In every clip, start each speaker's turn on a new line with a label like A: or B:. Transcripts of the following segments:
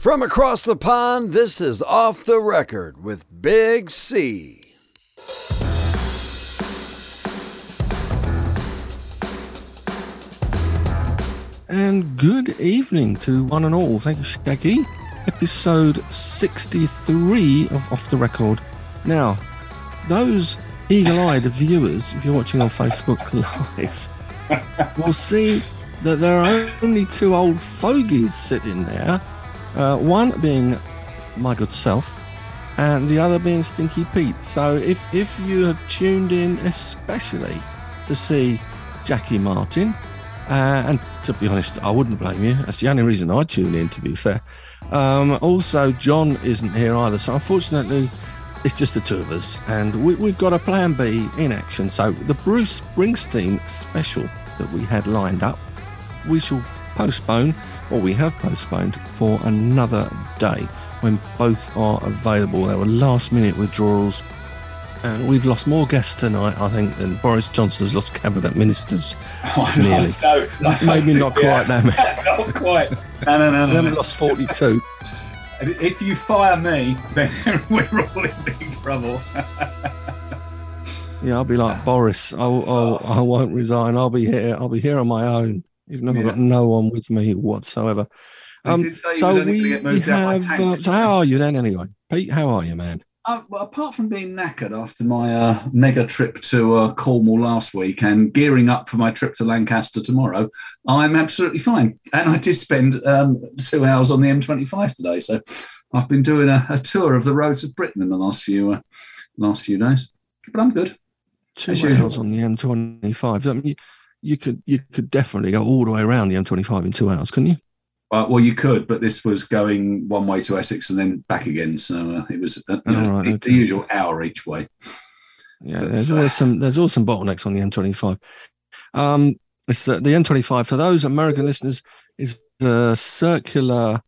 A: From across the pond, this is Off the Record with Big C.
B: And good evening to one and all. Thank you, Shaggy. Episode 63 of Off the Record. Now, those eagle eyed viewers, if you're watching on Facebook Live, will see that there are only two old fogies sitting there. Uh, one being my good self, and the other being Stinky Pete. So if if you have tuned in especially to see Jackie Martin, uh, and to be honest, I wouldn't blame you. That's the only reason I tune in. To be fair, um, also John isn't here either. So unfortunately, it's just the two of us, and we, we've got a plan B in action. So the Bruce Springsteen special that we had lined up, we shall postpone, or we have postponed for another day when both are available. There were last minute withdrawals. And we've lost more guests tonight, I think, than Boris Johnson's lost cabinet ministers.
C: Oh,
B: Nearly.
C: no, no,
B: Maybe not quite that many.
C: not quite. No, no, no,
B: We
C: no,
B: haven't
C: no.
B: lost 42.
C: If you fire me, then we're all in big trouble.
B: Yeah, I'll be like Boris. I'll, I'll, I won't resign. I'll be here. I'll be here on my own, even if I've got no one with me whatsoever. Um,
C: did say he
B: so we,
C: gonna get
B: we
C: moved out by
B: have. Uh, so how are you then, anyway, Pete? How are you, man?
C: Uh, well, apart from being knackered after my uh, mega trip to uh, Cornwall last week and gearing up for my trip to Lancaster tomorrow, I'm absolutely fine. And I did spend um, two hours on the M25 today, so I've been doing a, a tour of the roads of Britain in the last few uh, last few days. But I'm good.
B: Two hours
C: usual.
B: on the M25. I mean, you, could you could definitely go all the way around the M25 in two hours, couldn't you?
C: Uh, well, you could, but this was going one way to Essex and then back again, so uh, it was uh,
B: Oh,
C: know,
B: right,
C: the,
B: okay.
C: the usual hour each way.
B: Yeah,
C: But,
B: there's
C: uh,
B: always some there's always some bottlenecks on the M25. Um, it's uh, the M25 for those American listeners is the circular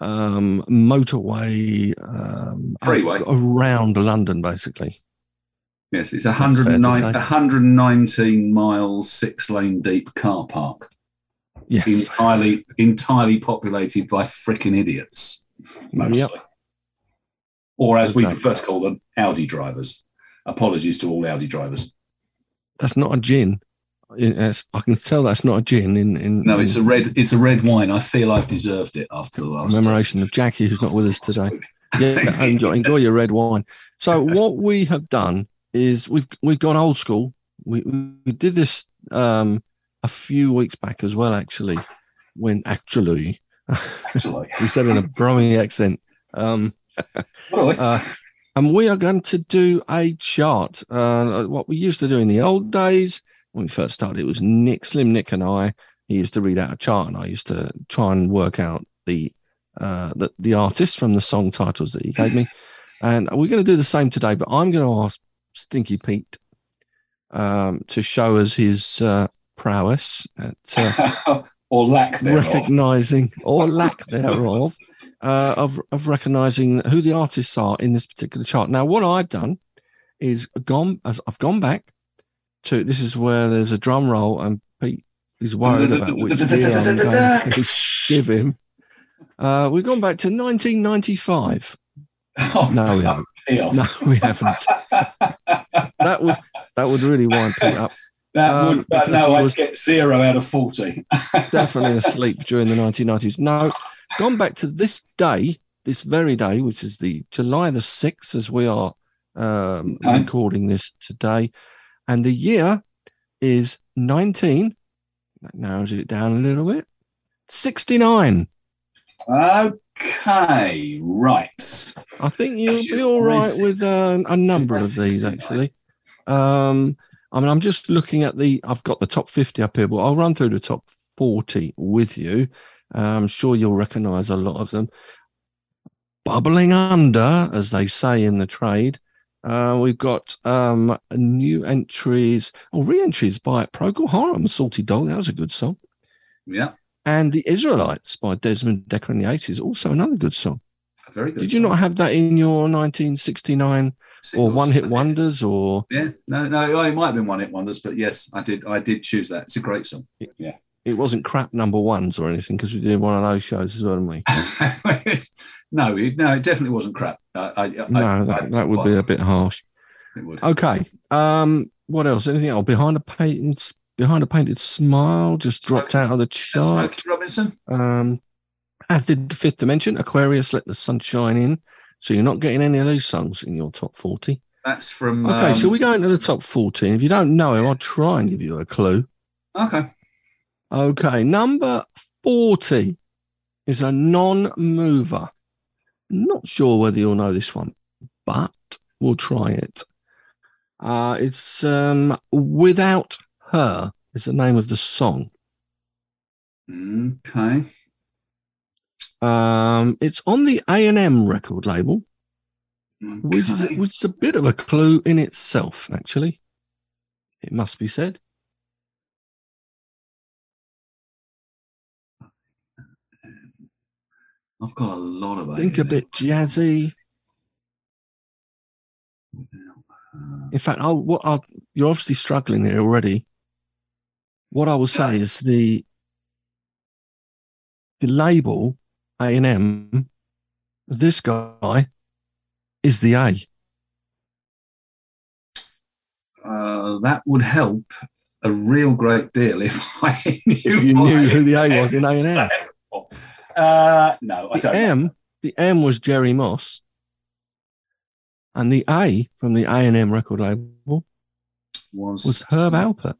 B: um, motorway um,
C: Freeway.
B: around London, basically.
C: Yes, it's a
B: That's fair to
C: 109
B: say.
C: 119 miles, six lane deep car park,
B: Yes,
C: entirely entirely populated by freaking idiots, mostly.
B: Yep.
C: Or as we
B: Okay.
C: prefer to call them, Audi drivers. Apologies to all Audi drivers.
B: that's not a gin. It- it's- I can tell that's not a gin in in,
C: No,
B: in
C: it's a red. It's a red wine. I feel I've deserved it after the last.
B: commemoration of Jackie, who's not with us today. Yeah, enjoy, enjoy your red wine. So what we have done is we've we've gone old school. We we did this um, a few weeks back as well, actually. When actually
C: Actually,
B: we said in a Brummie accent, um, uh, and we are going to do a chart. Uh, what we used to do in the old days when we first started, it was Nick, Slim Nick, and I. He used to read out a chart, and I used to try and work out the uh, the, the artists from the song titles that he gave me. And we're going to do the same today, but I'm going to ask Stinky Pete um, to show us his uh, prowess at uh,
C: or lack thereof.
B: recognizing or lack thereof uh, of of recognizing who the artists are in this particular chart. Now, what I've done is gone. as I've gone back to this is where there's a drum roll, and Pete is worried about which year I'm going to give him. Uh, we've gone back to 1995.
C: Oh,
B: No, we haven't.
C: Pay off.
B: No, we haven't. That would that would really wind Pete up.
C: That
B: Um,
C: would, but no, I'd get zero out of 40.
B: definitely asleep during the 1990s. No, gone back to this day, this very day, which is the July the 6th, as we are um,
C: Okay.
B: recording this today. And the year is 19. That narrows it down a little bit. 69.
C: Okay, right.
B: I think you'll be all right with uh, a number of these, actually. Um, I mean, I'm just looking at the, I've got the top 50 up here, but I'll run through the top 40 with you. Uh, I'm sure you'll recognize a lot of them. Bubbling under, as they say in the trade. Uh, we've got um, new entries or re entries by Procol Harum, Salty Dog. That was a good song.
C: Yeah,
B: And The Israelites by Desmond Dekker in the 80s, also another good song.
C: very good.
B: Did you
C: song.
B: not have that in your 1969 or one hit wonders or
C: Yeah, no, no, oh, it might have been one hit wonders, but yes, I did. I did choose that. It's a great song. Yeah,
B: It wasn't crap number ones or anything because we did one of those shows as well, didn't we?
C: no, it, no, it definitely wasn't crap. I, I,
B: No,
C: I,
B: that, that would be a bit harsh.
C: It would.
B: Okay. Um, what else? Anything else? Behind a painted behind a painted smile just dropped out of the chart.
C: Smokey Robinson.
B: Um, as did the fifth dimension, Aquarius, let the sunshine in. So you're not getting any of those songs in your top 40.
C: That's from.
B: Okay,
C: um,
B: shall we go into the top 14? If you don't know him, I'll try and give you a clue.
C: Okay.
B: Okay, number 40 is a non mover. Not sure whether you'll know this one, but we'll try it. Uh, it's um, Without Her, is the name of the song.
C: Okay.
B: Um, it's on the A&M record label, which is, which is a bit of a clue in itself, actually. It must be said.
C: I've got a lot of.
B: Think a bit jazzy.
C: Uh,
B: In fact, I'll, what I'll, you're obviously struggling here already. What I will say is the the label A and M. This guy is the A.
C: uh, that would help a real great deal if I knew,
B: you knew who the A was in A&M.
C: Uh, no, I
B: The
C: don't.
B: M, the M was Jerry Moss, and the A from the A and M record label
C: Was,
B: was Herb Alpert.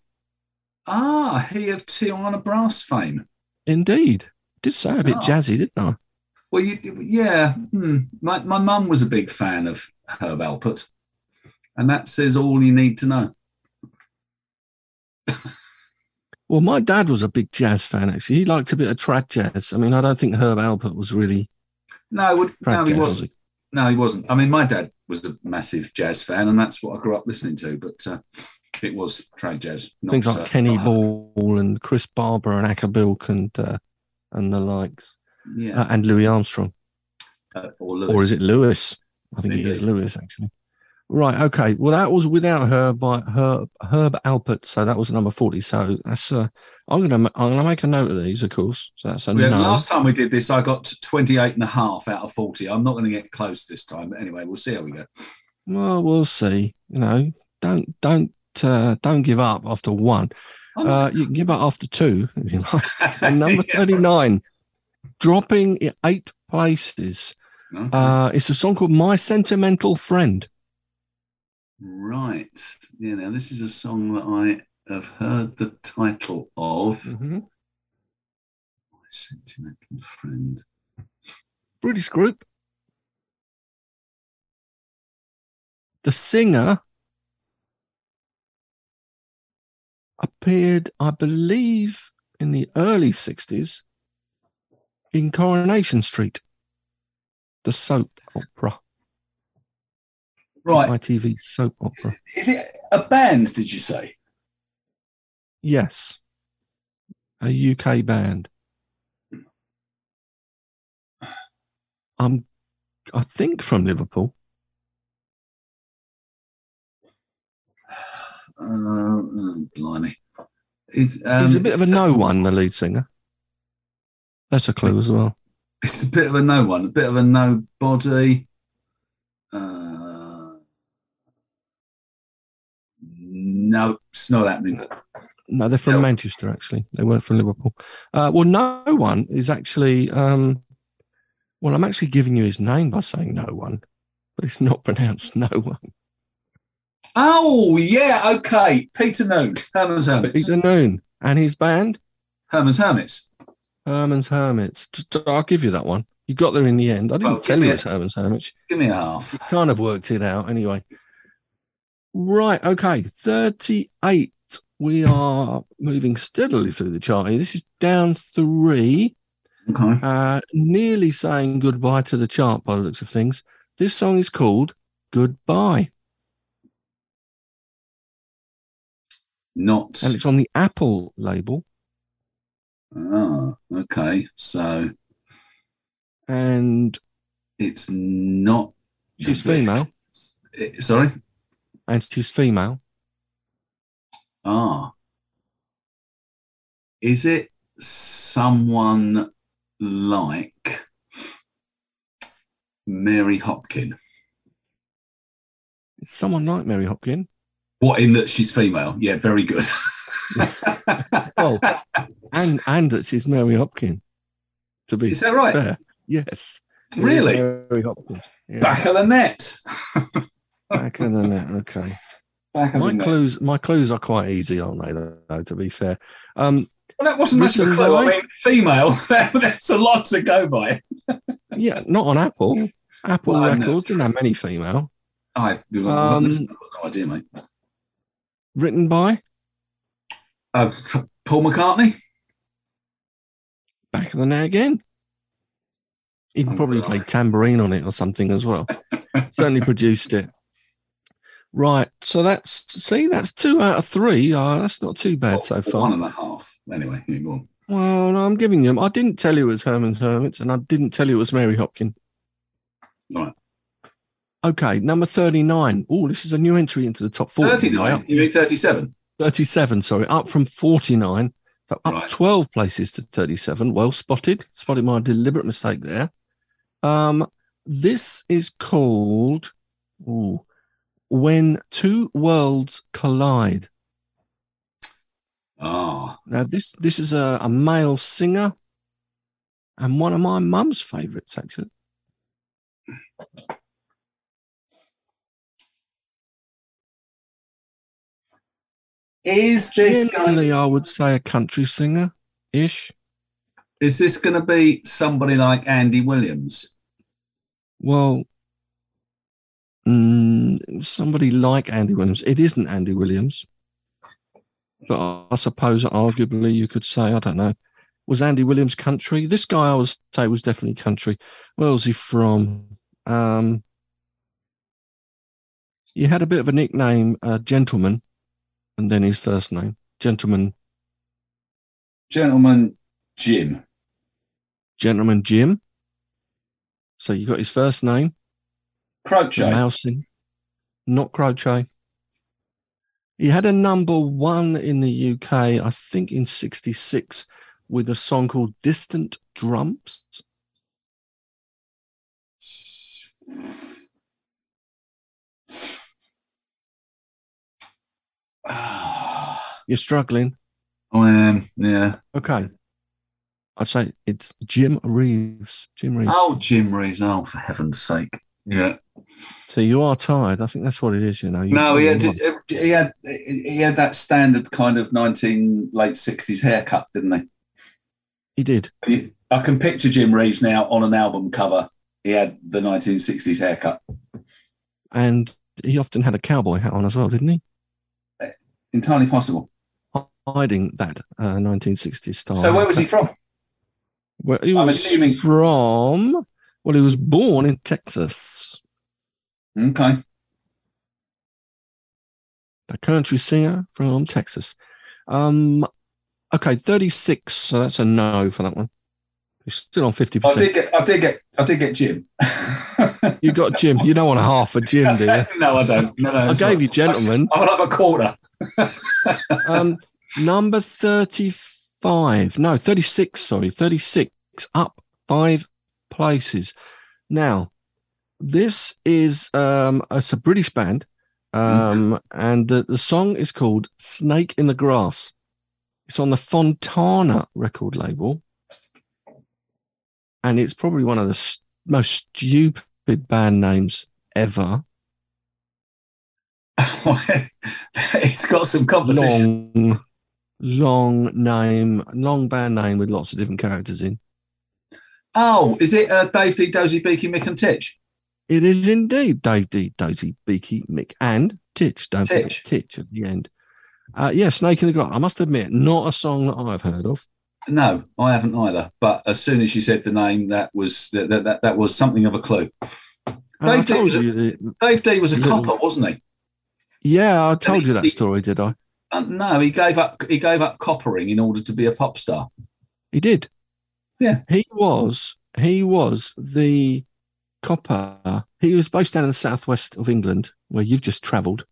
C: Ah, he of Tijuana Brass fame.
B: Indeed, did say a bit
C: Oh.
B: jazzy, didn't I?
C: Well, you, yeah. Hmm. My my mum was a big fan of Herb Alpert, and that says all you need to know.
B: Well, my dad was a big jazz fan. Actually, he liked a bit of trad jazz. I mean, I don't think Herb Alpert was really
C: No, would, no, he
B: jazz. was
C: wasn't. No, he wasn't. I mean, my dad was a massive jazz fan, and that's what I grew up listening to. But uh, it was trad jazz. Not,
B: Things like
C: uh,
B: Kenny Ball and Chris Barber and Acker Bilk and uh, and the likes,
C: Yeah,
B: uh, and Louis Armstrong,
C: uh, or Lewis.
B: or is it Lewis? I think it is. Lewis actually. Right. Okay. Well, that was without her by Herb Herb Alpert. So that was number forty. So that's uh, I'm gonna I'm gonna make a note of these, of course. So that's a
C: Yeah,
B: no.
C: last time we did this, I got 28 and a half out of 40. I'm not going to get close this time. But anyway, we'll see how we go.
B: Well, we'll see. You know, don't don't uh, don't give up after one. Uh, you can give up after two if you number
C: Yeah.
B: 39, dropping eight places.
C: Okay.
B: Uh, it's a song called My Sentimental Friend.
C: right. Yeah, now this is a song that I have heard the title of. My Sentimental Friend.
B: British group. The singer appeared, I believe, in the early 60s in Coronation Street, the soap opera,
C: Right.
B: ITV soap opera.
C: Is it a band, did you say?
B: Yes. A UK band. Um, I think from Liverpool.
C: Uh, oh, blimey. It's, um,
B: He's a bit of a no one, the lead singer. That's a clue as well.
C: It's a bit of a no one, a bit of a nobody. Uh, no, it's not happening.
B: No, they're from
C: No.
B: Manchester, actually. They weren't from Liverpool. Uh, well, no one is actually. Um, well, I'm actually giving you his name by saying no one, but it's not pronounced no one.
C: Oh, yeah, okay. Peter Noone, Herman's Hermits.
B: Peter Noone and his band,
C: Herman's Hermits.
B: Herman's Hermits. I'll give you that one. You got there in the end. I didn't
C: Well,
B: tell you it's Herman's Hermits.
C: Give me a half.
B: You kind of worked it out anyway. Right. Okay. 38. We are moving steadily through the chart here. This is down three.
C: Okay.
B: uh, nearly saying goodbye to the chart by the looks of things. This song is called Goodbye,
C: Not.
B: and it's on the Apple label.
C: Ah, okay. So
B: And
C: it's not.
B: she's female,
C: Eh, Sorry?
B: and she's female.
C: Ah. Is it someone like Mary Hopkin?
B: It's someone like Mary Hopkin.
C: What in that she's female? Yeah, very good.
B: Well, and and that she's Mary Hopkin. To be
C: Is that right?
B: fair, yes.
C: Really?
B: Mary Hopkin. Yeah.
C: Back of the net.
B: Back of the net. Okay.
C: Back
B: My
C: the net.
B: clues, my clues are quite easy, aren't they? Though, to be fair, um,
C: Well, that wasn't much of a clue. I mean, female. That's a lot to go by.
B: yeah, not on Apple. Apple
C: Well,
B: Records didn't have many female.
C: I I've
B: Um,
C: got no idea, mate.
B: Written by
C: Uh, Paul McCartney.
B: Back of the Net again. He
C: Oh,
B: probably played tambourine on it or something as well. Certainly produced it. Right. So that's see, that's two out of three. Uh, that's not too bad so far.
C: and a half. Anyway, on.
B: Well, no, I'm giving you. I didn't tell you it was Herman's Hermits, and I didn't tell you it was Mary Hopkin.
C: Right.
B: Okay, number 39. Oh, this is a new entry into the top 40.
C: 39. You mean 37?
B: 37, sorry, up from 49. So up
C: Right.
B: 12 places to 37. Well spotted. Spotted my deliberate mistake there. Um, this is called ooh, When Two Worlds Collide.
C: Ah,
B: Now, this this is a, a male singer and one of my mum's favourites, actually.
C: Is this going,
B: Generally, I would say a country singer ish.
C: is this going to be somebody like Andy Williams?
B: Well, mm, somebody like Andy Williams. It isn't Andy Williams, but I, suppose arguably you could say I don't know. Was Andy Williams country? This guy I would say was definitely country. Where was he from? Um, he had a bit of a nickname, uh, Gentleman, and then his first name, Gentleman,
C: Gentleman Jim.
B: Gentleman Jim. So you got his first name, the mousing, not Croce. He had a number one in the UK, I think in 66, with a song called Distant Drums. You're struggling.
C: I am, yeah.
B: Okay. I'd say it's Jim Reeves. Jim Reeves.
C: Oh, Jim Reeves. Oh, for heaven's sake. Yeah.
B: So you are tired. I think that's what it is, you know. You-
C: No, he had, he had he had that standard kind of nineteen late sixties haircut, didn't he?
B: he did.
C: I can picture Jim Reeves now on an album cover. He had the nineteen sixties haircut.
B: And he often had a cowboy hat on as well, didn't he?
C: Entirely possible.
B: Hiding that uh, 1960s style.
C: So where was he from?
B: Well, he
C: I'm
B: was
C: assuming-
B: from. Well, he was born in Texas.
C: Okay.
B: A country singer from Texas. Um, okay, 36. So that's a no for that one. He's still on 50%.
C: I did get I did get I did get Jim.
B: You got Jim. You don't want a half a Jim, do you?
C: no, I don't. No, no.
B: I gave
C: not.
B: you gentlemen.
C: I'm another quarter.
B: Um, number 35. No, 36. Sorry, 36. Up five places. Now, this is um, it's a British band, um, and the, the song is called "Snake in the Grass." It's on the Fontana record label, and it's probably one of the s- most stupid band names ever.
C: it's got some competition.
B: Long, long name, long band name with lots of different characters in.
C: Oh, is it uh, Dave Dee, Dozy, Beaky, Mick, and Titch?
B: It is indeed Dave Dee, Dozy, Beaky, Mick, and Titch. Don't forget
C: Titch.
B: Titch at the end. Uh, yeah, Snake in the Grass. I must admit, not a song that I've heard of.
C: No, I haven't either. But as soon as you said the name, that was that that, that, that was something of a clue.
B: I
C: Dave
B: Dee
C: was a- Dave Dee was a copper, wasn't he?
B: Yeah, I told
C: he-
B: you that
C: he-
B: story, did I?
C: Uh, no, he gave up. He gave up coppering in order to be a pop star.
B: He did.
C: Yeah.
B: he was. He was the copper. He was based down in the southwest of England, where you've just travelled.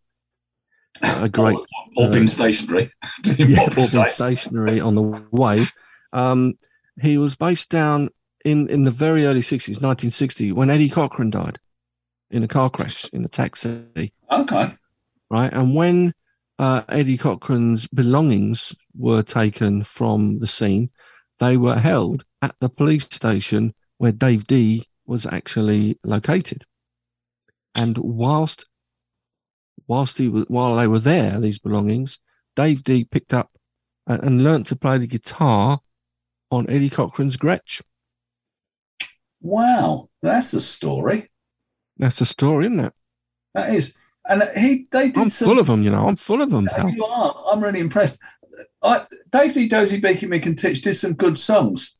B: Uh, a great
C: or, or been stationary.
B: yeah,
C: More
B: or been
C: precise.
B: stationary on the way. Um, he was based down in, in the very early 60s, 1960, when Eddie Cochran died in a car crash in a taxi.
C: Okay.
B: Right. And when uh, Eddie Cochran's belongings were taken from the scene, they were held at the police station where Dave Dee was actually located. And whilst whilst he was while they were there, these belongings, Dave Dee picked up and, and learnt to play the guitar on Eddie Cochran's Gretsch.
C: Wow, that's a story.
B: That's a story, isn't it?
C: That is. And he, they did
B: I'm
C: some.
B: full of them, you know. I'm full of them. pal.
C: You are. I'm really impressed. I, Dave Dee. Dozy Beaky Mick and Titch did some good songs.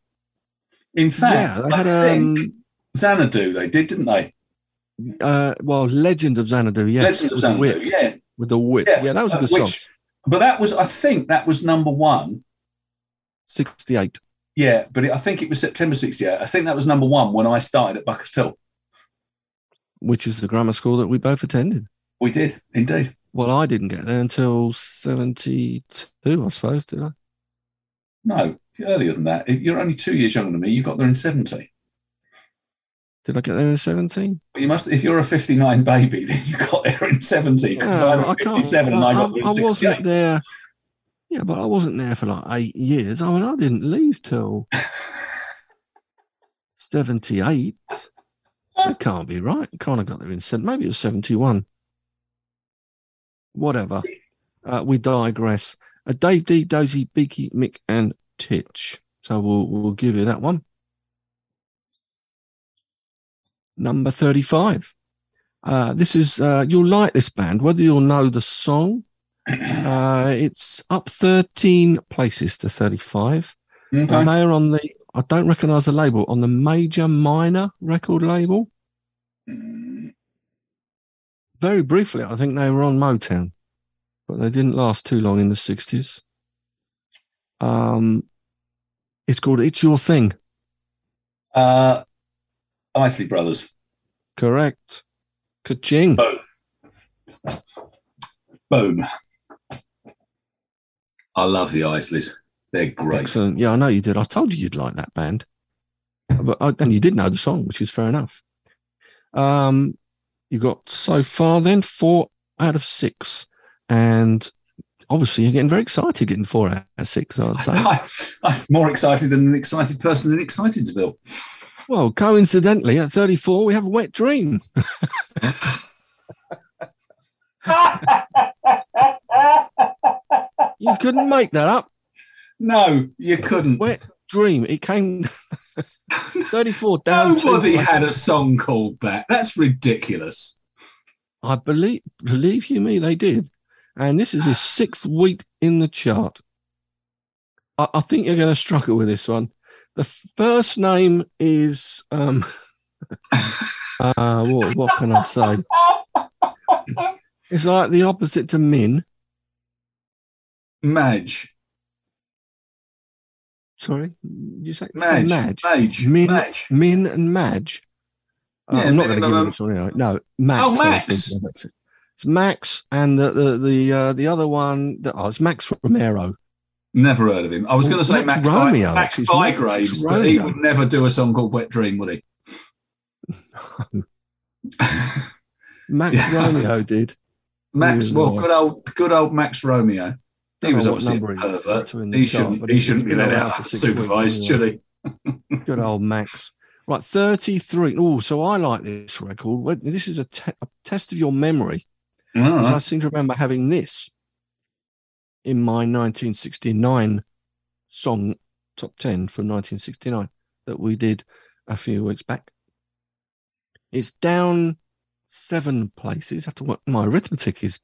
C: In fact,
B: yeah,
C: I
B: had
C: think
B: um,
C: Xanadu they did, didn't they?
B: uh, well, Legend of Xanadu, yes,
C: Legend of
B: with the
C: Xanadu,
B: whip,
C: yeah.
B: with the whip.
C: Yeah,
B: Yeah, that was a
C: uh,
B: good song.
C: But that was, I think, that was number one.
B: Sixty-eight.
C: Yeah, but it, I think it was September '68. I think that was number one when I started at Buckers Hill.
B: which is the grammar school that we both attended.
C: We did indeed.
B: Well, I didn't get there until 72, I suppose, did I?
C: No, earlier than that. You're only two years younger than me. You got there in '70.
B: Did I get there in 17?
C: But you must, if you're a '59 baby, then you got there in '70 because
B: Yeah,
C: I'm
B: I
C: a
B: can't-
C: '57 and I got there in
B: I wasn't there. Yeah, but I wasn't there for like eight years. I mean, I didn't leave till 78. That can't be right. Can't have got there in seven. Maybe it was 71. Whatever. Uh, we digress. A Dave Dee, Dozy, Beaky, Mick, and Titch. So we'll we'll give you that one. Number 35. Uh, this is uh, you'll like this band, whether you'll know the song. Uh, it's up 13 places to 35.
C: Okay.
B: And they're on the, I don't recognize the label, on the Major Minor record label. Very briefly, I think they were on Motown, but they didn't last too long in the 60s. Um, it's called It's Your Thing.
C: Uh, Isley Brothers.
B: Correct. Ka-ching.
C: Boom. Boom. I love the Isleys. They're great.
B: Excellent. Yeah, I know you did. I told you you'd like that band. But I, and you did know the song, which is fair enough. Um, you got so far then four out of six, and obviously you're getting very excited getting four out of six. I'd say.
C: I, I'm more excited than an excited person in Excitedville.
B: well, coincidentally, at 34 we have a wet dream. You couldn't make that up.
C: no, you couldn't.
B: Wet dream. It came 34 down.
C: Nobody had a song called that. That's ridiculous.
B: I believe, believe you me, they did. And this is his sixth week in the chart. I, I think you're going to struggle with this one. The first name is, um, uh, what, what can I say? It's like the opposite to Min.
C: Madge.
B: Sorry, you say
C: Madge.
B: Madge?
C: Madge.
B: Min,
C: Madge.
B: Min and Madge. Uh,
C: Yeah,
B: I'm not going to give you this one anyway. No, Max.
C: Oh, Max.
B: thinking of it. It's Max, and the the the, uh, the other one. That, oh, it's Max Romeo.
C: Never heard of him. I was going to say
B: Max
C: Max,
B: Romeo,
C: Max Bygraves, but he would never do a song called Wet Dream, would he?
B: Max
C: Yeah.
B: Romeo did.
C: Max, well, good old, good old Max Romeo. He was obviously a
B: he
C: pervert.
B: to in the
C: He shouldn't, he
B: he's
C: shouldn't be let out supervised, should he?
B: Good old Max. Right, 33. Oh, so I like this record. This is a, te- a test of your memory. 'cause I seem to remember having this in my 1969 song top 10 from 1969 that we did a few weeks back. It's down seven places. I have to work. My arithmetic is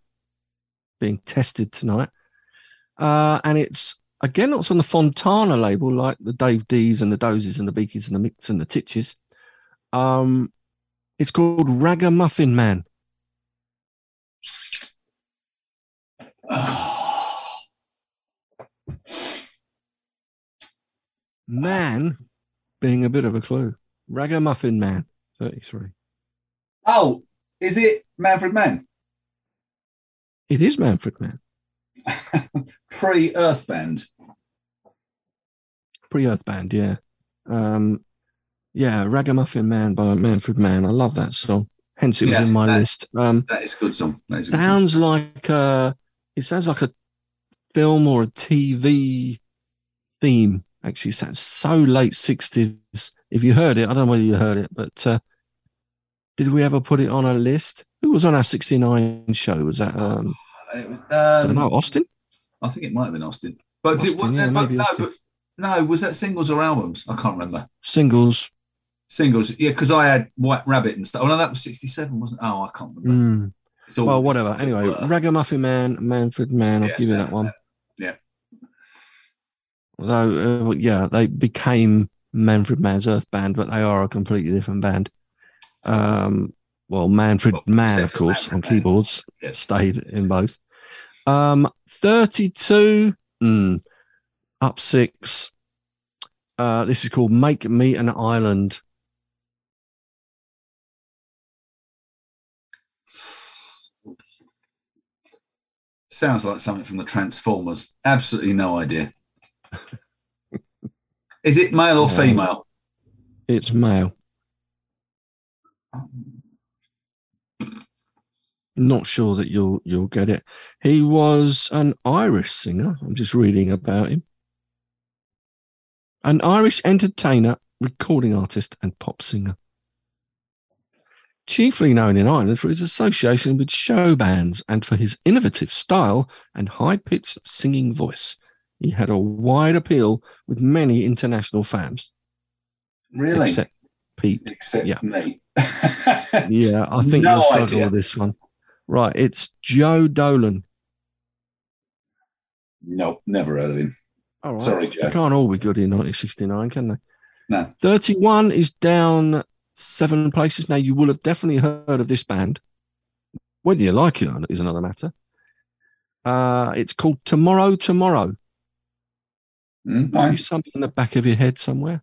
B: being tested tonight. Uh, and it's again, it's on the Fontana label, like the Dave Dee's and the Dozes and the Beakies and the Mix and the Titches. Um, it's called Ragamuffin Man. Man being a bit of a clue. Ragamuffin Man, 33.
C: Oh, is it Manfred Mann?
B: It is Manfred Mann.
C: Pre Earth Band.
B: Pre Earth Band, yeah. Um, yeah, Ragamuffin Man by Manfred Mann. I love that song. Hence, it was
C: Yeah,
B: in my
C: that-
B: list. Um,
C: That is a good song. That is a good song.
B: sounds like a, it sounds like a film or a TV theme. Actually, it sounds so late sixties. If you heard it, I don't know whether you heard it, but uh, did we ever put it on a list? Who was on our sixty nine show? Was that um,
C: It was,
B: I don't
C: um,
B: know, Austin?
C: I think it might have been Austin. But did,
B: Austin,
C: what,
B: yeah,
C: but
B: maybe
C: no, but, no, was that singles or albums? I can't remember.
B: Singles.
C: Singles, yeah, because I had White Rabbit and stuff. Oh no, that was '67, wasn't? it? Oh, I can't remember.
B: Mm.
C: It's all-
B: Well, whatever. Anyway,
C: uh,
B: Ragamuffin Man, Manfred Mann. I'll
C: Yeah,
B: give you
C: yeah,
B: that one.
C: yeah.
B: Although, uh, yeah, they became Manfred Mann's Earth Band, but they are a completely different band. Um, well, Manfred
C: Well,
B: Mann, of course,
C: Manfred
B: on keyboards,
C: Yeah.
B: stayed in both. Um, 32, mm, up six. Uh, this is called Make Me an Island.
C: Sounds like something from the Transformers. Absolutely no idea. Is it male or female?
B: It's male. Not sure that you'll you'll get it. He was an Irish singer. I'm just reading about him. An Irish entertainer, recording artist, and pop singer. Chiefly known in Ireland for his association with show bands and for his innovative style and high pitched singing voice. He had a wide appeal with many international fans,
C: Really?
B: except Pete.
C: Except
B: yeah.
C: me.
B: Yeah, I think
C: No
B: you'll struggle
C: idea.
B: with this one. Right, it's Joe Dolan.
C: Nope, never heard of him.
B: All right.
C: Sorry, Joe.
B: They can't all be good in 1969, can they?
C: No.
B: 31 is down seven places. Now, you will have definitely heard of this band. Whether you like it or not is another matter. Uh, it's called Tomorrow Tomorrow.
C: Mm,
B: Maybe something in the back of your head somewhere.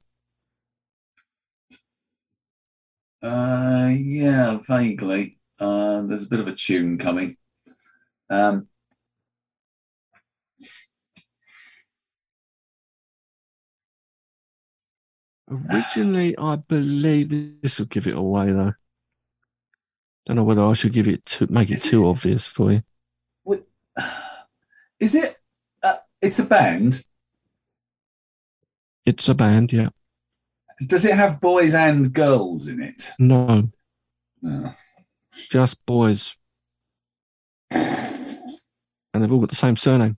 C: Uh, yeah, vaguely. Uh, there's a bit of a tune coming. Um,
B: Originally, I believe this will give it away, though. Don't know whether I should give it to make it too obvious for you.
C: is it? Uh, it's a band.
B: It's a band, yeah.
C: Does it have boys and girls in it?
B: No,
C: No.
B: Just boys. And they've all got the same surname.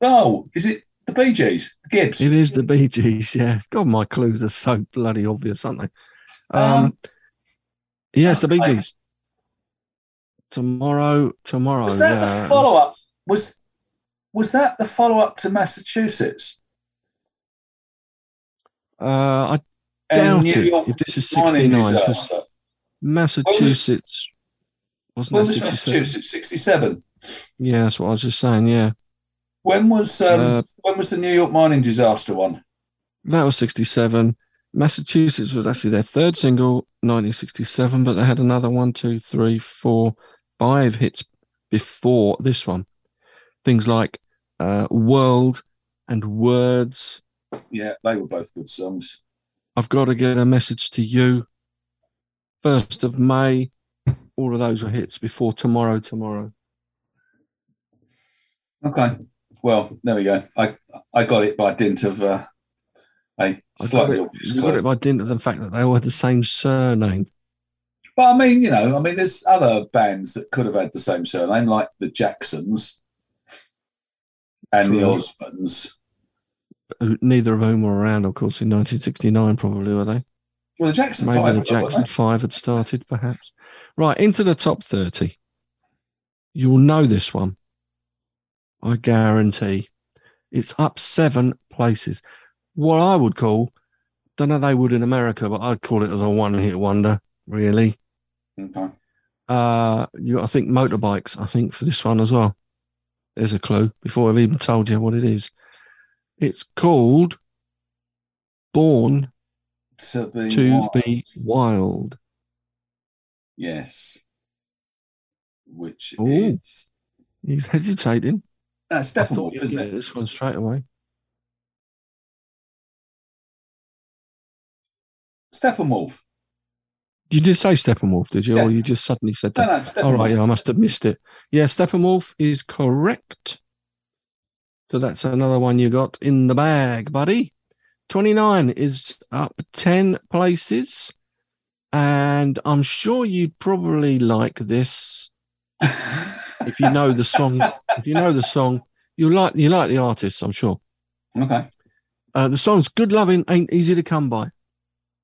C: Oh, is it the Bee Gees? Gibbs?
B: It is the Bee Gees, yeah. God, my clues are so bloody obvious, aren't they? Um,
C: Um,
B: yes, the Bee. Gees. Tomorrow, tomorrow.
C: was that
B: yeah.
C: the follow up? Was was that the follow up to Massachusetts?
B: Uh, I doubt it.
C: York
B: If this is
C: mining
B: 69, 'cause
C: disaster.
B: Massachusetts. Wasn't
C: When was
B: 67?
C: Massachusetts? Sixty-seven.
B: Yeah, that's what I was just saying. Yeah,
C: When was um,
B: Uh,
C: when was the New York mining disaster one?
B: that was 67. Massachusetts was actually their third single, 1967, but they had another one, two, three, four, five hits before this one. Things like uh, World and Words.
C: Yeah, they were both good songs.
B: I've got to get a message to you. First of May. All of those are hits before Tomorrow, Tomorrow.
C: Okay. Well, there we go. I I got it by dint of uh, a
B: I got
C: slightly
B: it, got it by dint of the fact that they all had the same surname.
C: But I mean, you know, I mean, there's other bands that could have had the same surname, like the Jacksons and the Osmonds.
B: Neither of whom were around, of course, in 1969, probably, were they?
C: Well, the Jackson
B: Maybe
C: Five,
B: the Jackson? Five had started, perhaps. Right, into the top 30. You'll know this one. I guarantee. It's up seven places. What I would call, don't know they would in America, but I'd call it as a one hit wonder, really.
C: Okay.
B: Uh, you to think motorbikes, I think, for this one as well. There's a clue before I've even told you what it is. It's called Born
C: to Be,
B: to
C: wild.
B: be wild.
C: Yes. Which
B: Ooh,
C: is.
B: He's hesitating.
C: That's
B: uh,
C: Steppenwolf, isn't it?
B: This one straight away.
C: Steppenwolf.
B: You did say Steppenwolf, did you?
C: Yeah.
B: Or you just suddenly said that?
C: No, no,
B: All right, yeah, I must have missed it. Yeah, Steppenwolf is correct. So that's another one you got in the bag, buddy. 29 is up 10 places. And I'm sure you'd probably like this if you know the song. if you know the song, you like you like the artist, I'm sure.
C: okay.
B: Uh, the song's "Good Loving Ain't Easy to Come By,"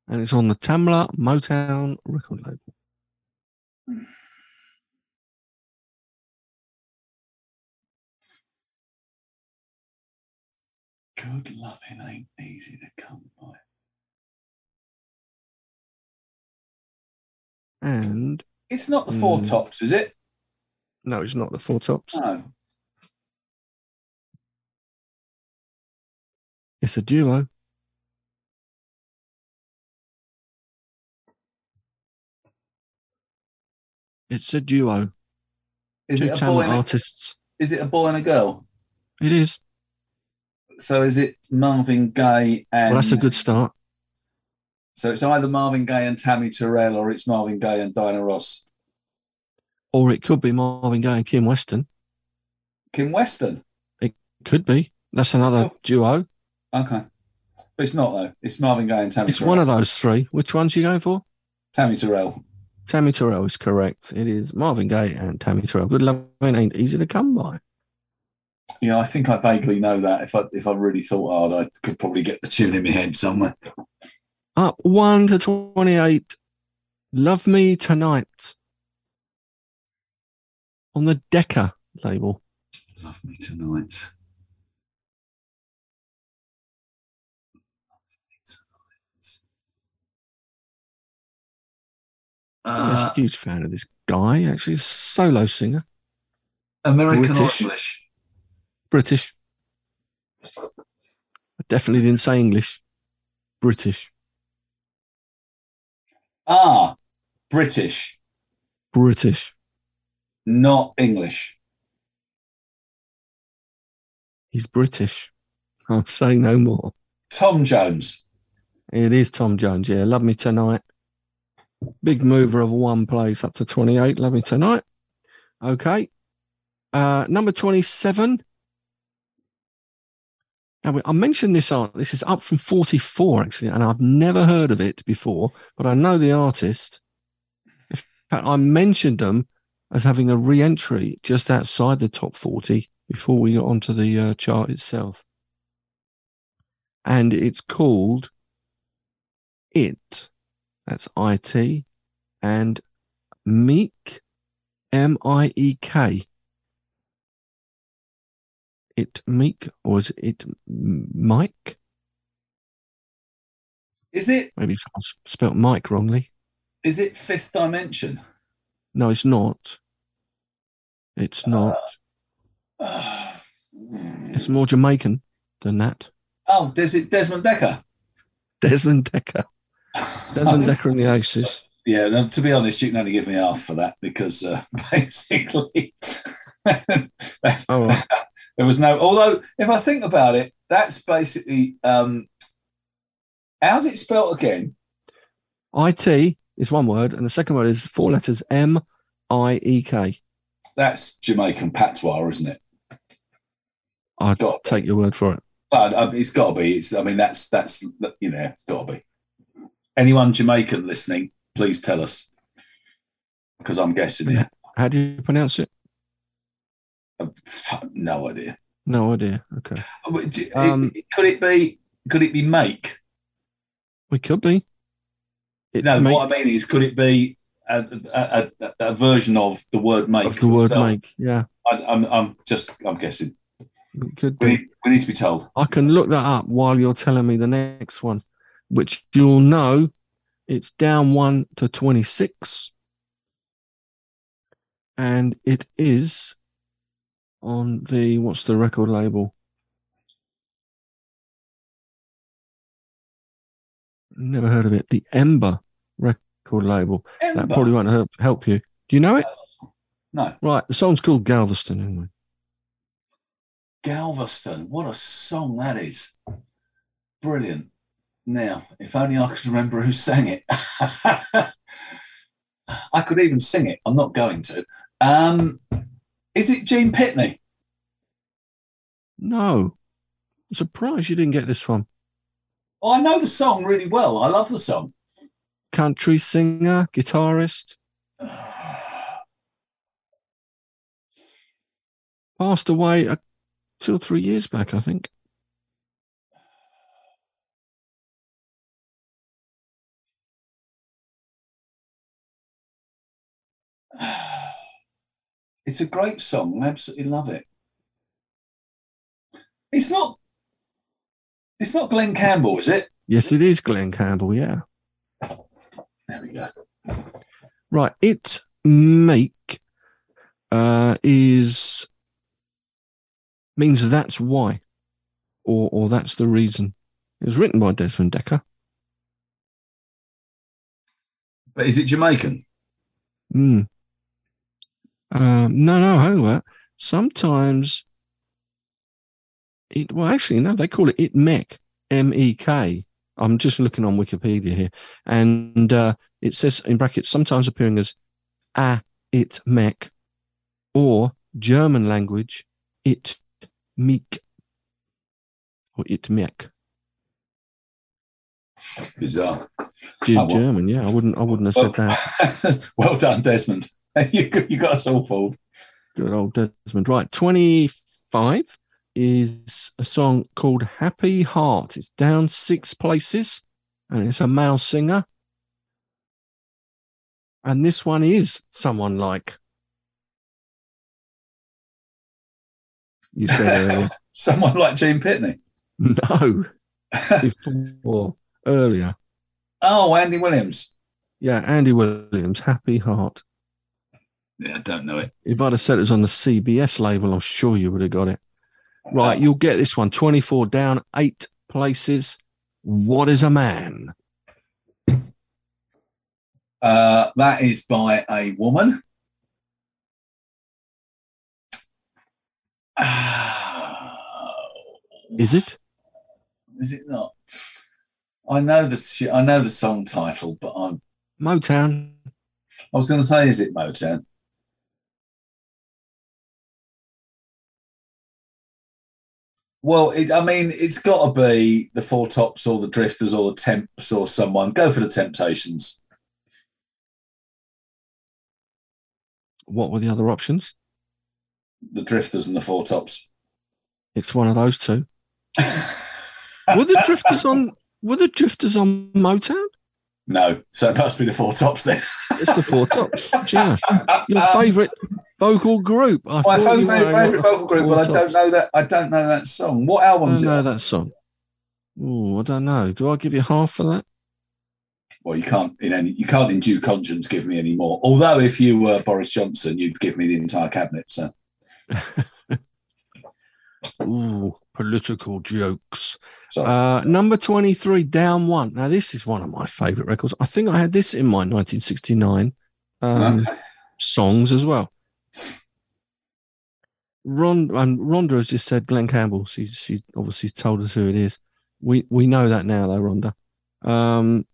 B: and it's on the Tamla Motown record label.
C: Good loving ain't easy to come by.
B: And
C: It's not the Four
B: Hmm.
C: Tops, is it?
B: no, it's not the Four Tops.
C: No.
B: It's a duo. It's a duo.
C: Is
B: Two
C: it a boy? And a,
B: artists.
C: is it a boy and a girl?
B: It is.
C: So is it Marvin Gaye and?
B: Well, that's a good start.
C: So it's either Marvin Gaye and Tammy Terrell, or it's Marvin Gaye and Diana Ross.
B: Or it could be Marvin Gaye and Kim Weston.
C: Kim Weston.
B: It could be. That's another
C: Oh.
B: duo.
C: Okay. But it's not though. It's Marvin Gaye and Tammy
B: It's
C: Terrell.
B: one of those three. Which one's you going for?
C: Tammy Terrell.
B: Tammy Terrell is correct. It is Marvin Gaye and Tammy Terrell. Good loving ain't easy to come by.
C: Yeah, I think I vaguely know that. If I if I really thought hard, I could probably get the tune in my head somewhere.
B: Up one to twenty-eight. Love Me Tonight on the Decca label.
C: Love me tonight.
B: I'm
C: Uh,
B: a huge fan of this guy. Actually, a solo singer,
C: American
B: British.
C: or English?
B: British. I definitely didn't say English. British,
C: Ah, British,
B: British.
C: not English.
B: He's British. I'm saying no more.
C: Tom Jones.
B: It is Tom Jones. Yeah, love me tonight. Big mover of one place up to 28. Love me tonight. Okay. Uh, number 27. Now, I mentioned this art. This is up from 44, actually, and I've never heard of it before, but I know the artist. In fact, I mentioned them as having a re entry just outside the top 40 before we got onto the uh, chart itself. And it's called It. That's IT. And Meek, M I E K. It Meek, or is it Mike?
C: Is it
B: Maybe I spelt Mike wrongly.
C: is it Fifth Dimension?
B: No, it's not. It's not.
C: oh,
B: It's more Jamaican than that.
C: Oh, Des- it Desmond Dekker.
B: Desmond Dekker. Desmond Dekker and the Aces.
C: Yeah, no, to be honest, you can only give me half for that because uh, basically that's,
B: Oh.
C: There was no. Although, if I think about it, that's basically um, how's it spelt again?
B: IT is one word, and the second word is four letters M I E K.
C: That's Jamaican patois, isn't it?
B: I'd
C: Got-
B: take your word for it.
C: But um, it's got to be. It's. I mean, that's that's you know, it's got to be. Anyone Jamaican listening, please tell us because I'm guessing it.
B: How do you pronounce it?
C: No idea.
B: No idea. Okay.
C: Do-
B: Um,
C: could it be? Could it be make?
B: We could be. It
C: No,
B: make,
C: what I mean is, could it be a, a, a, a version of the word make?
B: of the word
C: itself?
B: make. Yeah,
C: I, I'm, I'm just, I'm guessing.
B: it could
C: We
B: be.
C: need, we need to be told.
B: I can look that up while you're telling me the next one, which you'll know it's down one to 26. And it is on the, what's the record label? Never heard of it. The Ember record label. That probably won't help, help you. Do you know it?
C: No,
B: Right. The song's called Galveston, anyway.
C: Galveston. What a song that is! Brilliant. Now, if only I could remember who sang it. I could even sing it. I'm not going to. Um, is it Gene Pitney?
B: No. I'm surprised you didn't get this one.
C: Oh, I know the song really well. I love the song.
B: Country singer, guitarist, passed away uh, two or three years back, I think.
C: It's a great song. I absolutely love it. It's not. It's not Glen Campbell, is it?
B: Yes, it is Glen Campbell, yeah.
C: There we go.
B: Right. It make uh, is means that's why, or or that's the reason. It was written by Desmond Dekker.
C: But is it Jamaican?
B: Hmm. Um, no, no, however, sometimes it, well, actually, no, they call it it Mek, M E K. I'm just looking on Wikipedia here, and uh, it says in brackets sometimes appearing as a it Mek, or German language it meek, or it Mek.
C: Bizarre. Oh, well.
B: German, yeah, I wouldn't, I wouldn't have said that.
C: well done, Desmond. you, got- you got us all fooled.
B: Good old Desmond. Right, 25 is a song called Happy Heart. It's down six places and it's a male singer. And this one is someone like you said.
C: Someone like Gene Pitney.
B: no, before earlier.
C: Oh, Andy Williams.
B: Yeah, Andy Williams, Happy Heart.
C: Yeah, I don't know it.
B: If I'd have said it was on the CBS label, I'm sure you would have got it. Right, you'll get this one. 24 down, eight places. What is a man?
C: Uh, that is by a woman.
B: Is it?
C: Is it not? I know the sh- I know the song title, but I'm,
B: Motown.
C: I was going to say, is it Motown? Well, it, I mean, it's got to be the Four Tops or the Drifters or the Temps or someone. Go for the Temptations.
B: What were the other options?
C: The Drifters and the Four Tops.
B: It's one of those two. Were the drifters on were the drifters on Motown?
C: No, so it must be the Four Tops then.
B: It's the four tops. Yeah. Your favourite vocal group. I
C: My favourite, favourite vocal group, but I don't know that. I don't know that song. What album I
B: don't know
C: it?
B: that song. Oh, I don't know. Do I give you half for that?
C: Well, you can't in any. You can't in due conscience give me any more. Although, if you were Boris Johnson, you'd give me the entire cabinet. So
B: Ooh, political jokes. Uh, number 23, Down One. Now, this is one of my favourite records. I think I had this in my 1969 um,
C: Okay.
B: songs as well. Ron, um, Rhonda has just said Glen Campbell. She, she obviously told us who it is. We we know that now, though, Rhonda. Um,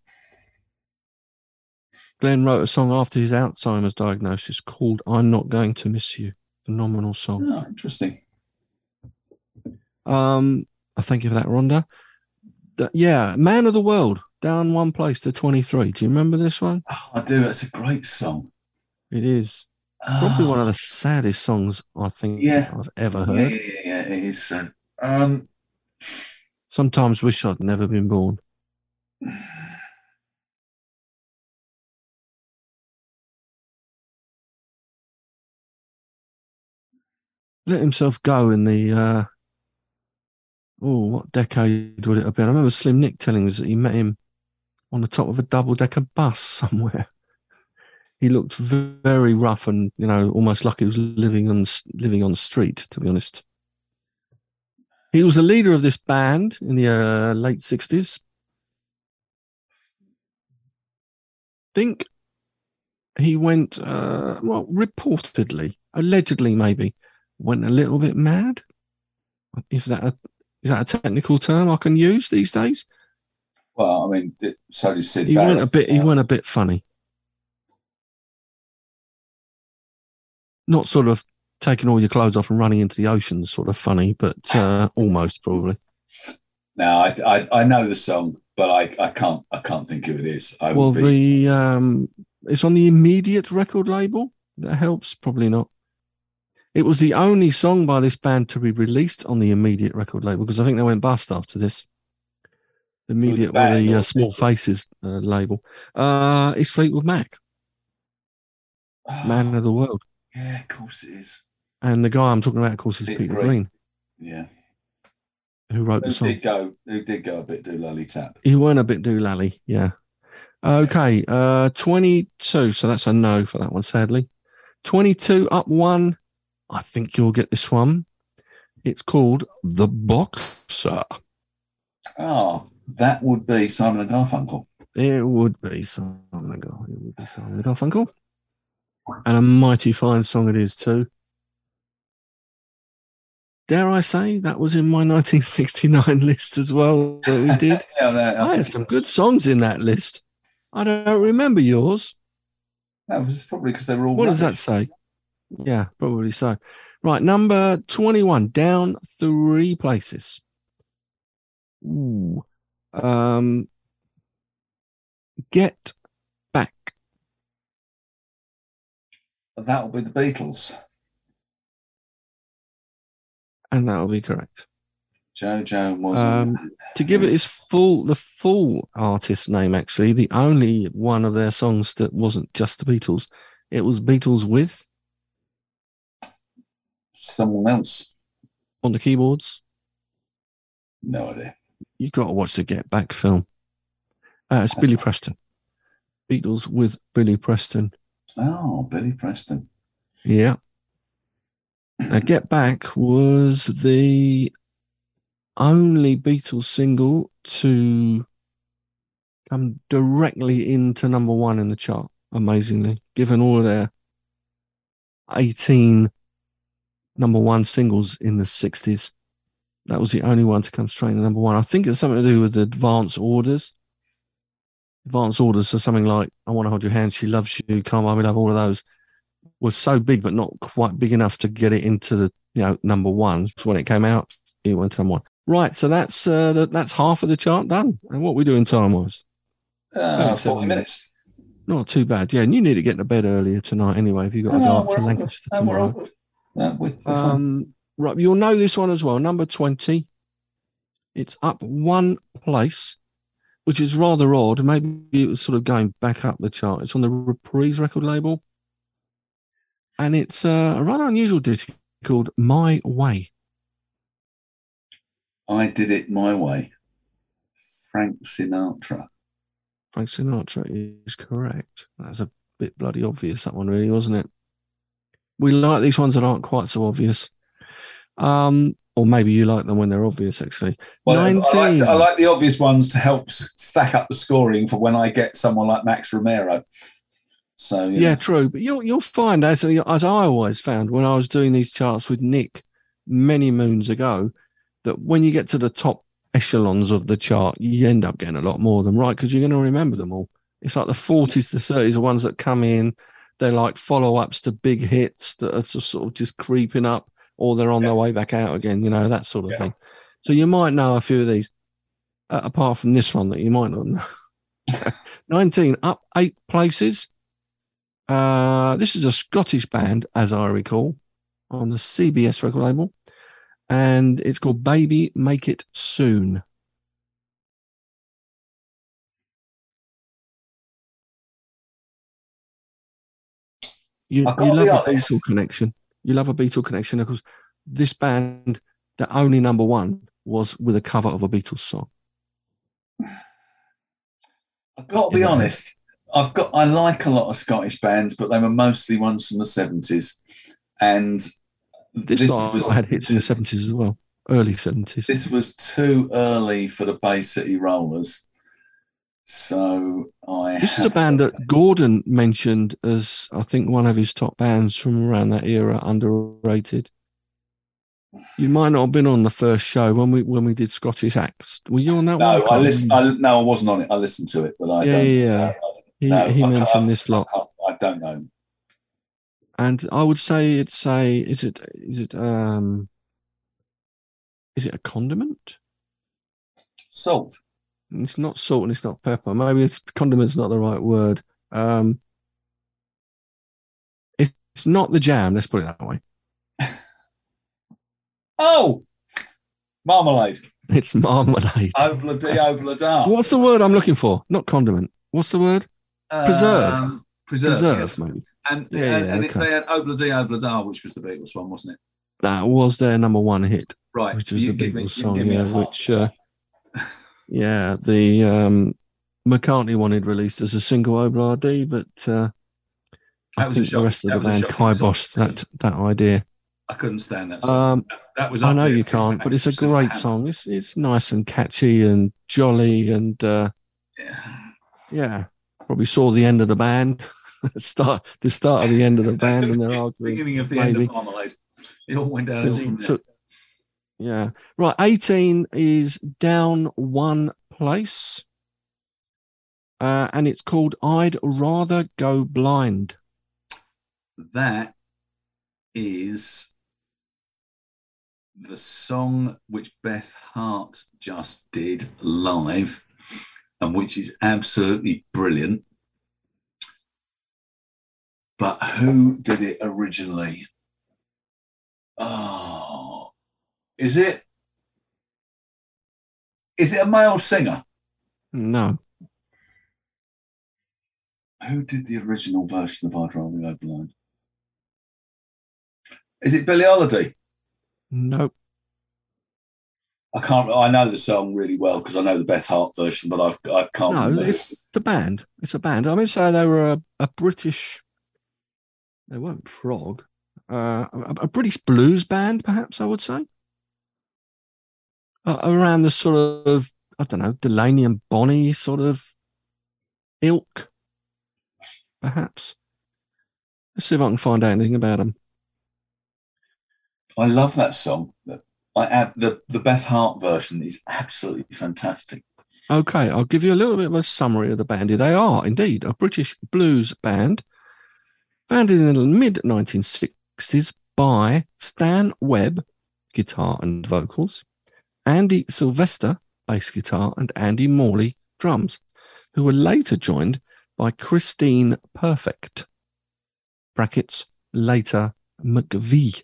B: Glenn wrote a song after his Alzheimer's diagnosis called I'm Not Going to Miss You. Phenomenal song.
C: Oh, interesting.
B: Um, I thank you for that, Rhonda. Th- yeah, Man of the World, down one place to 23. Do you remember this one?
C: Oh, I do. That's a great song.
B: It is probably
C: Oh,
B: one of the saddest songs I think
C: Yeah.
B: I've ever heard.
C: yeah, yeah, yeah, it is. sad. Um,
B: Sometimes wish I'd never been born. Let himself go in the uh oh, what decade would it have been? I remember Slim Nick telling us that he met him on the top of a double decker bus somewhere. He looked very rough and you know almost like he was living on the living on the street. To be honest, he was the leader of this band in the uh, late sixties. Think he went uh, well reportedly, allegedly maybe went a little bit mad. Is that a is that a technical term I can use these days?
C: Well, I mean, so did Syd
B: He
C: Barrett.
B: went a bit. He went a bit funny. Not sort of taking all your clothes off and running into the ocean, is sort of funny, but uh, almost probably.
C: No, I, I I know the song, but I, I can't I can't think who it is. I
B: Well,
C: be,
B: the um, it's on the immediate record label. That helps, probably not. It was the only song by this band to be released on the immediate record label because I think they went bust after this. The immediate, or
C: band
B: the uh, Small Faces uh, label. Uh, it's Fleetwood Mac, Man of the World,
C: Yeah, of course it is.
B: and the guy I'm talking about, of course, is
C: Peter
B: Peter
C: Green.
B: Green,
C: Yeah,
B: who wrote
C: who
B: the song.
C: did go? Who did go a bit do doolally tap?
B: He weren't a bit do doolally, yeah. Okay, uh, 22. So that's a no for that one, sadly. 22 up one. I think you'll get this one. It's called The Boxer.
C: Oh, that would be Simon and Garfunkel.
B: It would be Simon and Gar- It would be Simon and Garfunkel. And a mighty fine song it is, too. Dare I say that was in my 1969 list as well that we did.
C: yeah, no, I
B: I had some good songs in that list. I don't remember yours.
C: that was probably because they were all.
B: What does that say? Yeah, probably so. Right, number 21, down three places. Ooh. Um, get back.
C: That will be the Beatles.
B: And that'll be correct.
C: Joe Jojo was.
B: Um, To give it its full, the full artist name, actually, the only one of their songs that wasn't just the Beatles, it was Beatles with
C: someone else.
B: on the keyboards.
C: No idea.
B: You've got to watch the Get Back film. Uh, it's Billy Preston. Beatles with Billy Preston.
C: Oh, Billy Preston.
B: Yeah. Now, Get Back was the only Beatles single to come directly into number one in the chart, amazingly, given all of their 18 number one singles in the 60s. That was the only one to come straight to number one. I think it's something to do with the advance orders. Advance orders, so something like I Want to Hold Your Hand, She Loves You, Can't we Love, all of those was so big, but not quite big enough to get it into the you know number one. So when it came out, it went to number one. Right, so that's uh, that- that's half of the chart done. And what we doing time wise?
C: Uh, 40 minutes.
B: Not too bad. Yeah, and you need to get to bed earlier tonight anyway. If you've got to
C: No,
B: go
C: no,
B: up to. Lancaster
C: No,
B: tomorrow.
C: good. No, we- we're fine.
B: Um, right, you'll know this one as well. Number twenty. It's up one place, which is rather odd. Maybe it was sort of going back up the chart. It's on the Reprise record label, and it's uh, a rather unusual ditty called My Way.
C: I did it my way. Frank Sinatra.
B: Frank Sinatra is correct. That's a bit bloody obvious, that one, really, wasn't it? We like these ones that aren't quite so obvious. Um, or maybe you like them when they're obvious, actually.
C: Well, I
B: 19.
C: like, I like the obvious ones to help stack up the scoring for when I get someone like Max Romeo. So you
B: Yeah, true. But you'll you'll find as as I always found when I was doing these charts with Nick many moons ago, that when you get to the top echelons of the chart, you end up getting a lot more of them right because you're going to remember them all. It's like the 40s to 30s are ones that come in. They're like follow ups to big hits that are just sort of just creeping up, or they're on their way back out again. You know that sort of
C: Yeah.
B: thing. So you might know a few of these, uh, apart from this one that you might not know. 19 up eight places. Uh, this is a Scottish band, as I recall, on the CBS record label, and it's called Baby Make It Soon. You, you love a. Beatle connection. You love a Beatle connection because this band, the only number one, was with a cover of a Beatles song.
C: I've got to be
B: Yeah.
C: honest. I've got I like a lot of Scottish bands, but they were mostly ones from the seventies, and
B: This,
C: this was
B: had hits in the seventies as well, early seventies.
C: this was too early for the Bay City Rollers. So I
B: This is a band that Gordon mentioned as I think one of his top bands from around that era, underrated. You might not have been on the first show when we when we did Scottish acts. Were you on that
C: No,
B: one?
C: I listen. I, no, I wasn't on it. I listened to it, but I
B: Yeah,
C: don't.
B: yeah, yeah. He,
C: No,
B: he
C: I
B: mentioned this lot,
C: I, I don't know.
B: and I would say it's a. Is it? Is it? Um. Is it a condiment?
C: Salt.
B: It's not salt and it's not pepper. Maybe it's condiment's not the right word. Um. It's not the jam. Let's put it that way.
C: Oh, marmalade.
B: It's marmalade.
C: Obla di obla da.
B: What's the word I'm looking for? Not condiment. What's the word? preserve?
C: Um, preserve.
B: Preserve,
C: yes.
B: maybe.
C: And,
B: Yeah,
C: and,
B: yeah,
C: and it- they had obla di obla da, which was the Beatles one, wasn't it?
B: That was their number one hit.
C: Right.
B: which was
C: you
B: the
C: me-
B: Beatles song,
C: me a
B: yeah, which uh, yeah, the um, McCartney wanted released as a single Obla D, but uh, I
C: That was a
B: think the rest of the band kiboshed that that idea.
C: I couldn't stand that song.
B: Um,
C: That- that was.
B: I know you can't, but it's a great song. It's it's nice and catchy and jolly, and uh,
C: Yeah.
B: yeah, probably saw the end of the band. start the start of the end of the band, and they're arguing.
C: Beginning of the end
B: maybe.
C: of Marmalade. It all went downhill
B: because he
C: from there.
B: took. Yeah, right. Eighteen is down one place, uh, and it's called "I'd Rather Go Blind."
C: That is the song which Beth Hart just did live and which is absolutely brilliant. But who did it originally? Oh, is it? Is it a male singer?
B: No,
C: Who did the original version of I'd Rather Go Blind? Is it Billie Holiday?
B: no,
C: I can't. I know the song really well because I know the Beth Hart version, but I've I can't.
B: no.
C: remember.
B: It's the band. It's a band. I mean, say they were a, a British. They weren't prog. Uh, a, a British blues band, perhaps I would say. Uh, around the sort of I don't know Delaney and Bonnie sort of ilk, perhaps. Let's see if I can find out anything about them.
C: I love that song. I the the Beth Hart version is absolutely fantastic.
B: Okay, I'll give you a little bit of a summary of the band. They are indeed a British blues band founded in the mid 1960s by Stan Webb, guitar and vocals, Andy Sylvester, bass guitar, and Andy Morley, drums, who were later joined by Christine Perfect, brackets, later McVie.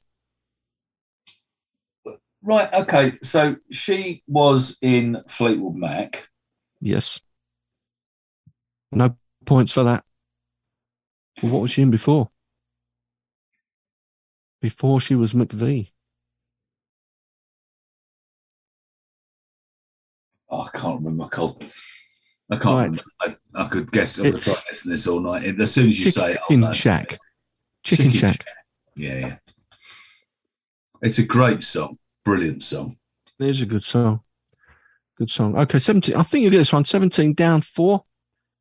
C: Right. Okay. So she was in Fleetwood Mac.
B: Yes. No points for that. Well, what was she in before? Before she was McVie.
C: Oh, I can't remember. Can't. I can't.
B: Right.
C: Remember. I, I could guess. I could try guessing this all night. As soon as you say it, I'll
B: Chicken
C: know.
B: Shack. Chicken, Shack.
C: Yeah, yeah. It's a great song. Brilliant song.
B: There's a good song. Good song. Okay, 17. I think you get this one. 17 down four.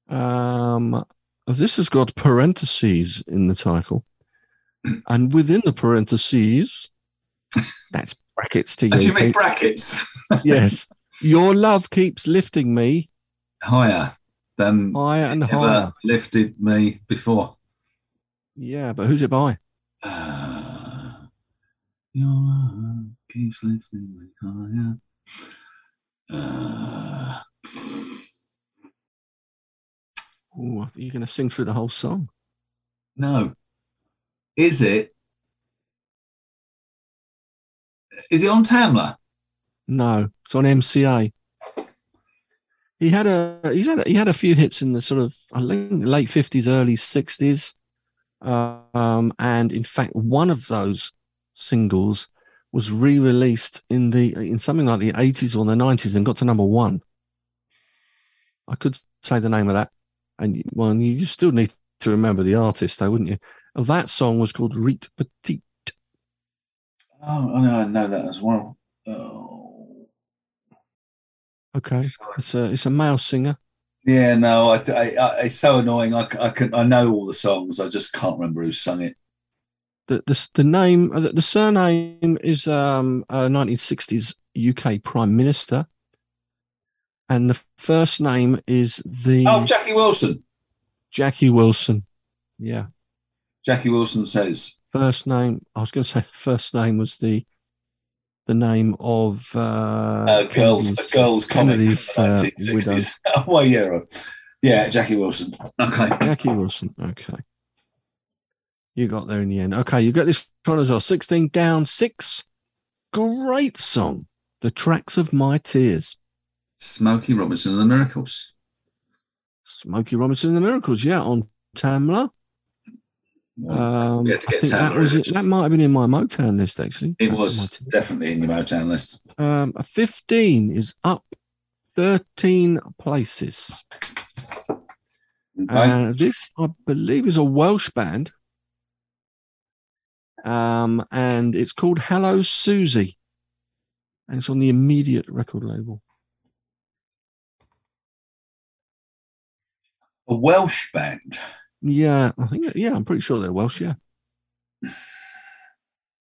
B: Um, this has got parentheses in the title. And within the parentheses, that's brackets to
C: And
B: you.
C: you make brackets
B: yes. Your love keeps lifting me
C: higher than
B: higher and higher.
C: lifted me before.
B: Yeah, but who's it by?
C: Uh, your love keeps lifting me higher. Uh,
B: Oh, I think you're going to sing through the whole song.
C: no. Is it? Is it on Tamla?
B: No, it's on MCA. He had a he's had a, he had a few hits in the sort of late fifties, early sixties, um, and in fact, one of those singles was re-released in the in something like the eighties or the nineties and got to number one. I could say the name of that, and well, you still need to remember the artist, though, wouldn't you? Oh, that song was called Reet Petite.
C: Oh, I know, I know that as well. Oh.
B: Okay, it's a it's a male singer.
C: Yeah, no, I, I, I, it's so annoying. I, I can, I know all the songs. I just can't remember who sung it.
B: the the, the name uh, the, the surname is um a 1960s UK Prime Minister, and the first name is the
C: Oh, Jackie Wilson.
B: Jackie Wilson. Yeah,
C: Jackie Wilson says,
B: first name. I was going to say the first name was the the name of uh,
C: uh, girls, a
B: Kennedy's-
C: girls comic from
B: Kennedy's,
C: the
B: uh,
C: 1960s. Oh, well, yeah. Yeah, Jackie Wilson. Okay.
B: Jackie Wilson. Okay. You got there in the end. Okay, you got this one as well. 16 down, six. Great song. The Tracks of My Tears.
C: Smokey Robinson and the Miracles.
B: Smokey Robinson and the Miracles, yeah, on Tamla. Um,
C: We had to
B: I
C: get
B: that was it. That might have been in my Motown list, actually.
C: It
B: of
C: was definitely in your Motown list.
B: Um, a 15 is up 13 places.
C: Okay.
B: Uh, this, I believe, is a Welsh band. Um, and it's called Hello Susie. And it's on the immediate record label.
C: a Welsh band.
B: Yeah, I think, yeah, I'm pretty sure they're Welsh. Yeah.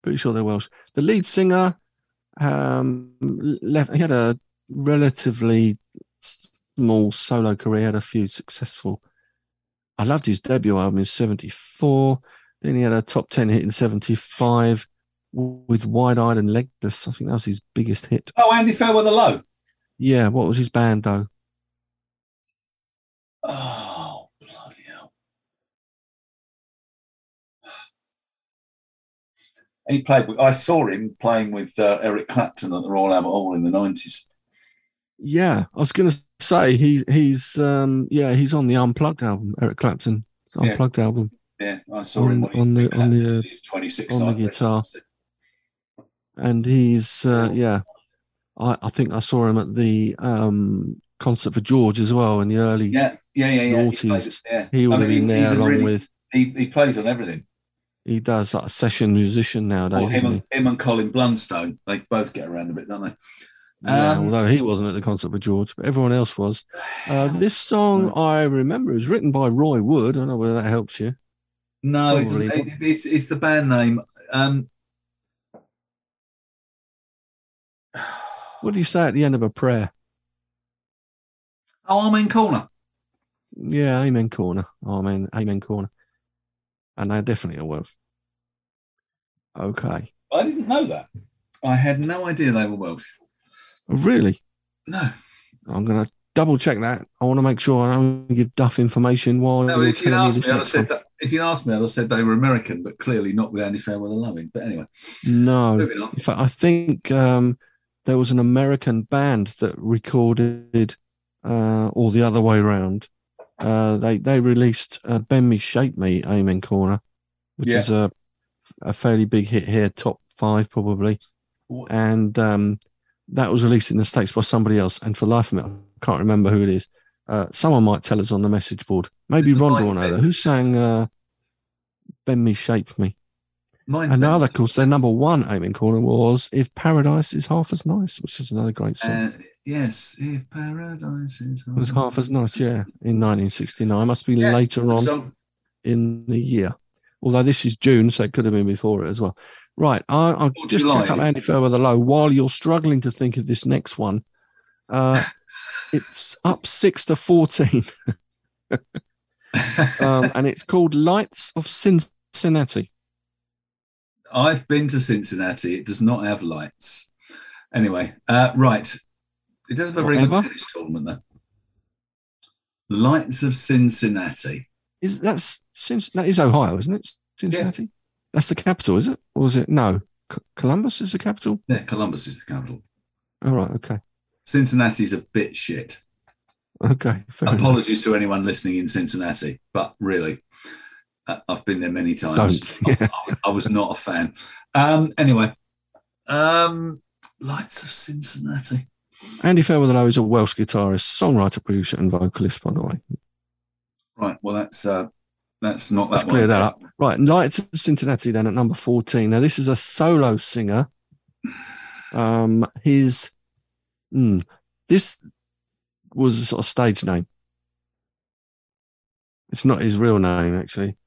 B: Pretty sure they're Welsh. The lead singer um, left, he had a relatively small solo career, had a few successful. I loved his debut album in 74. Then he had a top 10 hit in 75 with Wide Eyed and Legless. I think that was his biggest hit.
C: Oh, Andy Fairweather Low.
B: Yeah, what was his band though?
C: Oh, bloody hell. He played with, I saw him playing with uh, Eric Clapton at the Royal Albert Hall in the 90s.
B: Yeah, I was going to say he he's um yeah he's on the Unplugged album, Eric Clapton
C: Yeah.
B: Unplugged album.
C: Yeah, I saw him
B: On-
C: he-
B: on the- on the, uh,
C: 26
B: on the guitar. and he's uh, yeah I, I think i saw him at the um concert for george as well in the early
C: Yeah, yeah, yeah, yeah. He, plays, yeah.
B: he would
C: I
B: have been there along
C: really-
B: with
C: He, he plays on everything.
B: He does like a session musician nowadays
C: Or him and, him and Colin Blunstone, they both get around a bit, don't they?
B: yeah,
C: um,
B: although he wasn't at the concert with george but everyone else was. Uh, this song i remember is written by roy wood. I don't know whether that helps you.
C: No, it's, it's it's the band name. Um,
B: what do you say at the end of a prayer?
C: Oh, I'm corner.
B: yeah amen corner. Amen amen corner and they're definitely a welsh okay
C: I didn't know that. I had no idea they were Welsh.
B: really
C: No,
B: I'm going to double check that. I want to make sure I don't give duff information while
C: no.
B: you're
C: If you'd
B: me
C: asked me, I'd have said that. If you'd asked me, I'd have said they were American, but clearly not with Andy Fairweather Loving. But anyway,
B: No. In fact, I think um, there was an American band that recorded, uh, or the other way around. Uh, they they released uh, "Bend Me, Shape Me," Amen Corner, which
C: Yeah.
B: is a a fairly big hit here, top five probably, and um, that was released in the states by somebody else. And for life of me, I can't remember who it is. Uh, someone might tell us on the message board. Maybe
C: Mike
B: will know. Who sang uh, "Bend Me, Shape Me"?
C: Mine.
B: Another, of course, their number one Amen Corner was "If Paradise Is Half as Nice," which is another great song.
C: Yes, if paradise is.
B: it was half as nice, yeah, in 1969. Must be
C: Yeah,
B: later on in the year. Although this is June, so it could have been before it as well. Right, I, I'll just
C: July.
B: check up Andy Fairweather Low while you're struggling to think of this next one. Uh, it's up six to 14, um, and it's called Lights of Cincinnati.
C: I've been to Cincinnati. It does not have lights. Anyway, uh, right. It does have a very good tennis tournament, there. Lights of Cincinnati.
B: Is that's that is Ohio, isn't it? Cincinnati. That's the capital, is it? Or is it no? C- Columbus is the capital.
C: Yeah, Columbus is the capital.
B: All right. Okay.
C: Cincinnati's a bit shit.
B: Okay. Fair enough.
C: Apologies to anyone listening in Cincinnati, but really, uh, I've been there many times.
B: Don't. Yeah.
C: I, I was not a fan. Um, anyway, um, Lights of Cincinnati.
B: Andy Fairweather is a Welsh guitarist, songwriter, producer, and vocalist. By the way,
C: Right. Well, that's uh, that's not that
B: let's
C: one.
B: clear that up. Right. Lights of Cincinnati. Then at number fourteen. Now this is a solo singer. Um, his, hmm, this was a sort of stage name. It's not his real name, actually.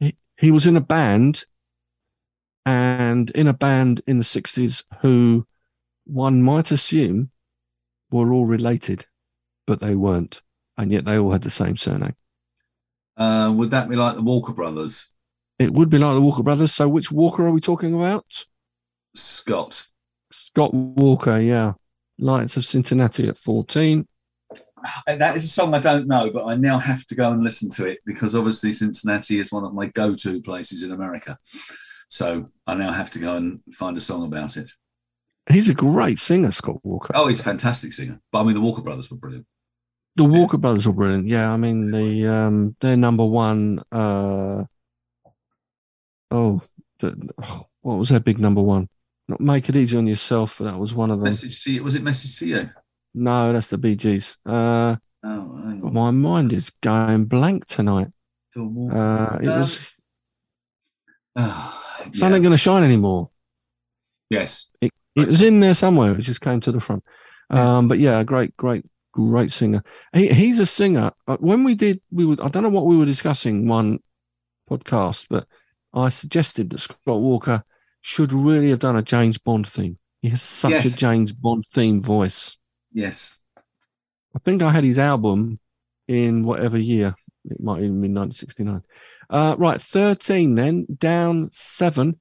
B: He, he was in a band, and in a band in the '60s who one might assume we were all related, but they weren't, and yet they all had the same surname.
C: Uh, would that be like the Walker Brothers?
B: It would be like the Walker brothers. So, which Walker are we talking about?
C: Scott.
B: Scott Walker, yeah. Lights of Cincinnati at 14.
C: And that is a song I don't know, but I now have to go and listen to it because obviously Cincinnati is one of my go-to places in America. So I now have to go and find a song about it.
B: He's a great singer, Scott Walker.
C: Oh, he's a fantastic singer. But I mean, the Walker Brothers were brilliant.
B: The Walker brothers were brilliant. Yeah, I mean the um their number one uh oh, the, oh what was their big number one? Not make it easy on yourself, but that was one of them.
C: Message to you. Was it Message to you?
B: No, that's the Bee Gees. Uh
C: Oh,
B: my mind is going blank tonight.
C: The Walker-
B: Uh it
C: Um,
B: was
C: Oh,
B: Sun
C: yeah.
B: ain't gonna shine anymore.
C: Yes.
B: It was in there somewhere. It just came to the front. Um, but yeah, a great, great, great singer. He, he's a singer. When we did, we would. I don't know what we were discussing one podcast, but I suggested that Scott Walker should really have done a James Bond theme. He has such
C: Yes.
B: a James Bond theme voice.
C: Yes.
B: I think I had his album in whatever year. It might even be 1969. Uh, right, 13 then, down seven.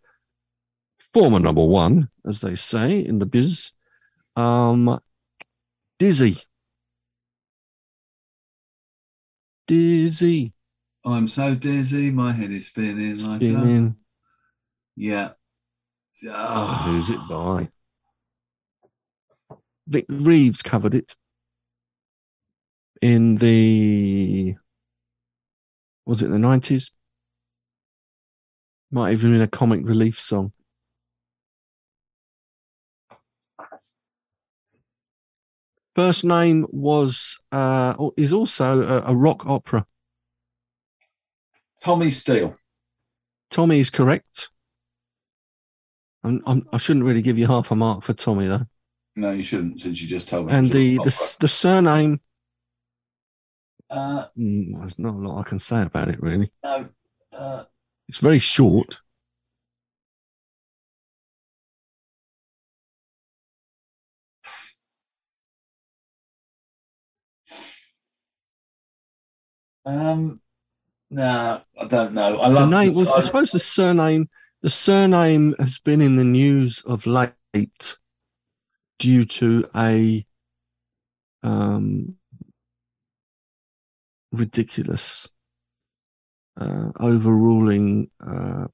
B: Former number one, as they say in the biz. Um, Dizzy. Dizzy.
C: I'm so dizzy. My head is spinning like.
B: Spinning.
C: Yeah.
B: Oh,
C: Oh,
B: who's it by? Vic Reeves covered it in the was it the nineties? Might even been a comic relief song. First name was uh is also a, a rock opera.
C: Tommy Steele.
B: Tommy is correct. I'm, I'm, I shouldn't really give you half a mark for Tommy though.
C: No, you shouldn't, since you just told me.
B: And the the, the surname
C: Uh,
B: Mm, there's not a lot I can say about it, really.
C: no. Uh,
B: It's very short.
C: Um, no, I don't know. I
B: The
C: love
B: name,
C: the-
B: well, I suppose the surname, the surname has been in the news of late due to a um, ridiculous uh, overruling uh,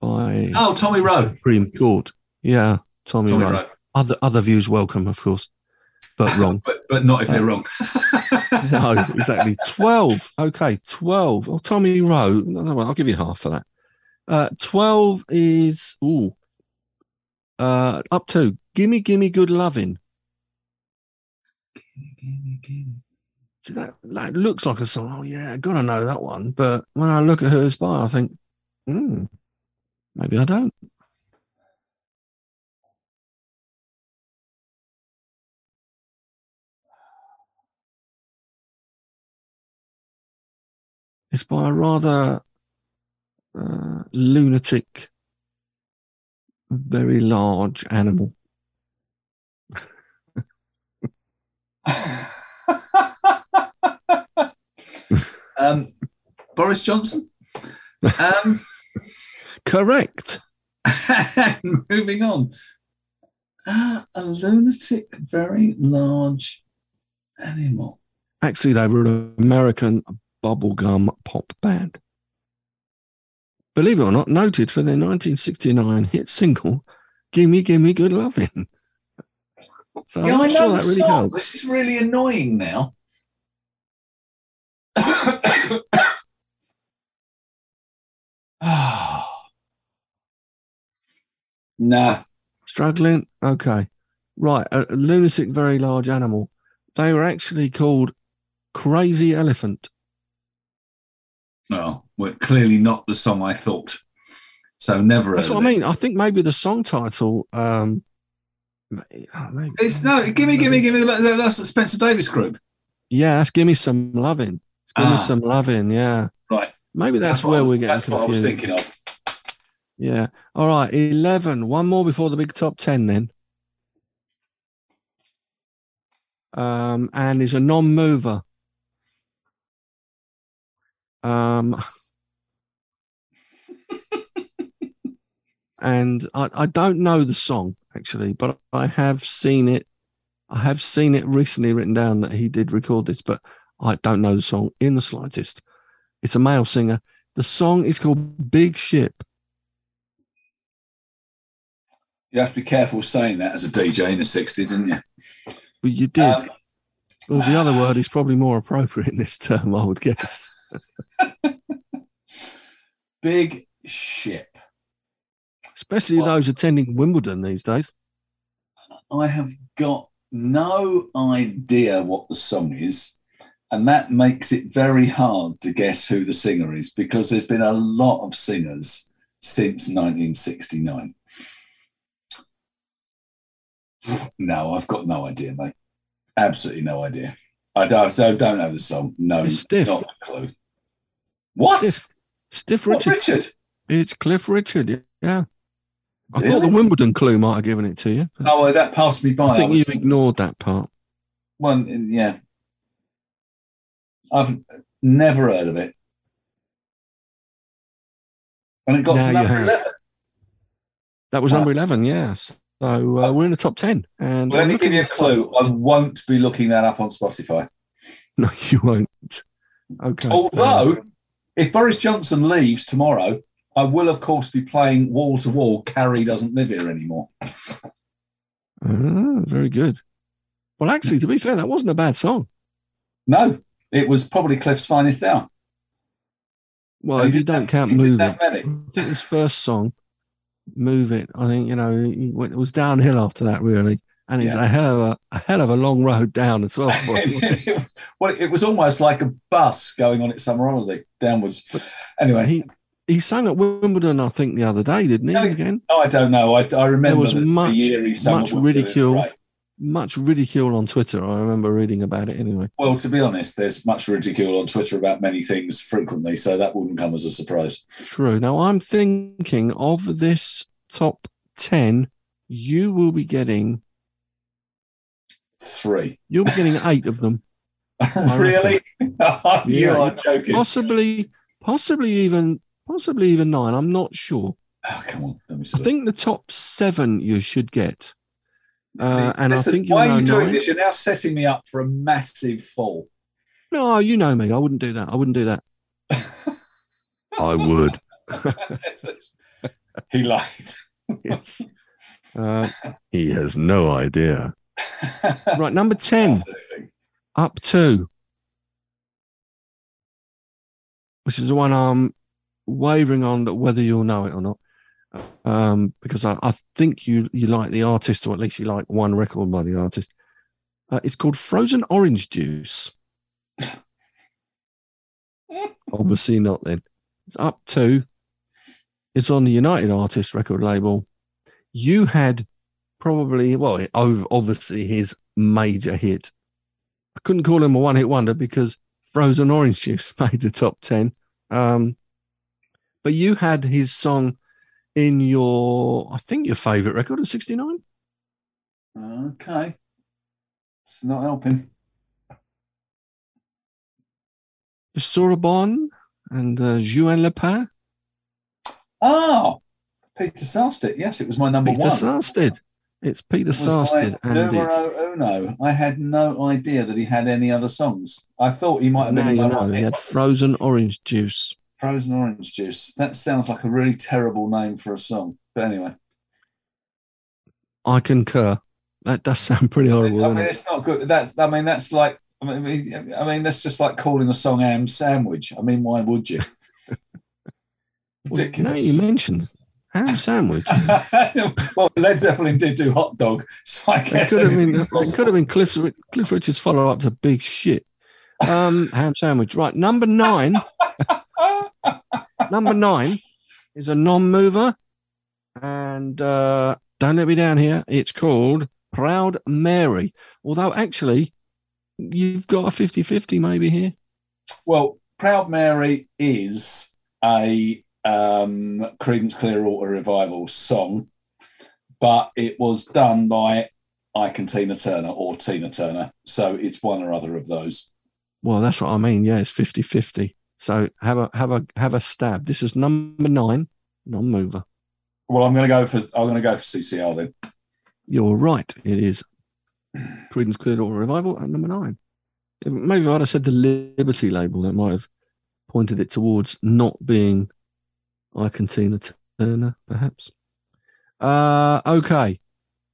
B: by
C: Oh, Tommy Roe.
B: Supreme Court. Yeah, Tommy,
C: Tommy
B: Roe.
C: Roe.
B: Other other views welcome, of course, but wrong.
C: But, but not if they're wrong.
B: no, exactly. 12. Okay, 12. Oh, Tommy Roe. No, no, I'll give you half for that. Uh, 12 is, ooh, uh, up to Gimme, Gimme Good Loving. See, That, that looks like a song. Oh, yeah, gotta know that one. But when I look at her as by, I think, hmm, maybe I don't. It's by a rather uh, lunatic, very large animal.
C: um, Boris Johnson. Um,
B: Correct.
C: moving on. Uh, a lunatic, very large animal.
B: Actually, they were an American bubblegum pop band. Believe it or not, noted for their 1969 hit single, Gimme, Gimme Good Lovin'. So
C: yeah, I know
B: that really
C: song. This is really annoying now. nah.
B: Struggling? Okay. Right. A lunatic, very large animal. They were actually called Crazy Elephant.
C: Well, well, clearly not the song I thought. So never.
B: That's what I mean. I think maybe the song title. Um, oh, maybe-
C: It's no. Give me, give me, give me. That's the Spencer Davis group.
B: Yeah, that's Give Me Some loving. Give Me
C: Ah.
B: Some loving. Yeah.
C: Right.
B: Maybe that's,
C: what
B: where we're getting
C: That's what I was thinking of.
B: Yeah. All right. 11. One more before the big top 10 then. Um, and is a non mover. Um, and I, I don't know the song actually, but I have seen it. I have seen it recently written down that he did record this, but I don't know the song in the slightest. It's a male singer. The song is called Big Ship.
C: You have to be careful saying that as a DJ in the 60s, didn't you?
B: But you did.
C: Um,
B: well, the other word is probably more appropriate in this term, I would guess.
C: Big ship.
B: Especially
C: Well-
B: those attending Wimbledon these days.
C: I have got no idea what the song is. And that makes it very hard to guess who the singer is because there's been a lot of singers since 1969. No, I've got no idea, mate. Absolutely no idea. I don't, I don't, know the song. No, not a clue. What?
B: Stiff. Stiff
C: What,
B: Richard.
C: Richard?
B: It's Cliff Richard. Yeah. I thought the Wimbledon clue might have given it to you.
C: Oh, well, that passed me by.
B: I think
C: was-
B: you've ignored that part.
C: One, yeah. I've never heard of it. And it got
B: Now
C: to number 11.
B: That was
C: Wow.
B: number 11, yes. So uh, we're in the top 10. And
C: Let
B: I'm
C: me give you a clue.
B: top-
C: I won't be looking that up on Spotify.
B: No, you won't. Okay.
C: Although, if Boris Johnson leaves tomorrow, I will, of course, be playing wall to wall. Carrie doesn't live here anymore.
B: Ah, very good. Well, actually, to be fair, that wasn't a bad song.
C: No, it was probably Cliff's finest hour.
B: Well, if you
C: did
B: don't count Move It. I think his first song, Move It, I think, you know, it was downhill after that, really. And it's
C: Yeah.
B: a hell of a, a hell of a long road down as well.
C: was, well, it was almost like a bus going on its summer holiday downwards. Anyway,
B: he he sang at Wimbledon, I think, the other day, didn't he?
C: No,
B: Again,
C: Oh, I don't know. I, I remember
B: was
C: the, the
B: much-
C: year he
B: much ridicule.
C: Right.
B: much ridicule on Twitter. I remember reading about it anyway.
C: Well, to be honest, there's much ridicule on Twitter about many things frequently, so that wouldn't come as a surprise.
B: True. Now I'm thinking of this top ten, you will be getting
C: Three.
B: you'll be getting eight of them.
C: really? you
B: Yeah.
C: are joking.
B: Possibly, possibly even possibly even nine. I'm not sure.
C: Oh, come on. Let me
B: I think the top seven you should get. Uh, and
C: Listen,
B: I think you'll
C: why are you doing
B: nine.
C: this? You're now setting me up for a massive fall.
B: No, you know me. I wouldn't do that. I wouldn't do that. I would.
C: he lied.
B: Yes. Uh, he has no idea. Right, number 10, up two. Which is the one I'm wavering on that whether you'll know it or not. Um, because I, I think you you like the artist, or at least you like one record by the artist. Uh, it's called Frozen Orange Juice. Obviously not then. It's up two. It's on the United Artists record label. You had probably, well, obviously his major hit. I couldn't call him a one hit wonder because Frozen Orange Juice made the top 10. Um, but you had his song in your, I think your favorite record of 69.
C: Okay. It's not helping.
B: Sorbonne and uh, Juan-les-Pins.
C: Oh, Peter Sarstedt. Yes, it was my number
B: Peter
C: one.
B: Peter
C: Sarstedt. It's
B: Peter
C: Sarstedt.
B: And
C: numero uno. I had no idea that he had any other songs. I thought he might have
B: now
C: been
B: you know,
C: one
B: he had. Frozen Orange Juice.
C: Frozen orange juice. That sounds like a really terrible name for a song. But anyway,
B: I concur. That does sound pretty horrible,
C: I mean,
B: it?
C: it's not good. That I mean, that's like. I mean, I mean, that's just like calling a song "ham sandwich." I mean, why would you?
B: Now you mentioned ham sandwich.
C: well, Led Zeppelin did do hot dog, so I
B: It
C: guess
B: could have been. It could have been Cliff, Cliff Richard's follow up to Big Shit. Um, ham sandwich. Right, number nine. number nine is a non-mover, and uh, don't let me down here. It's called Proud Mary. Although actually, you've got a 50-50 maybe here.
C: Well, Proud Mary is a um, Creedence Clearwater Revival song, but it was done by Ike and Tina Turner or Tina Turner. So it's one or other of those.
B: Well, that's what I mean. Yeah, it's 50-50. So have a have a have a stab. This is number nine, non-mover.
C: Well, I'm going to go for I'm going to go for CCR then.
B: You're right. It is Creedence Clearwater Revival at number nine. Maybe I'd have said the Liberty label. That might have pointed it towards not being Ike and Tina Turner, perhaps. Uh, okay.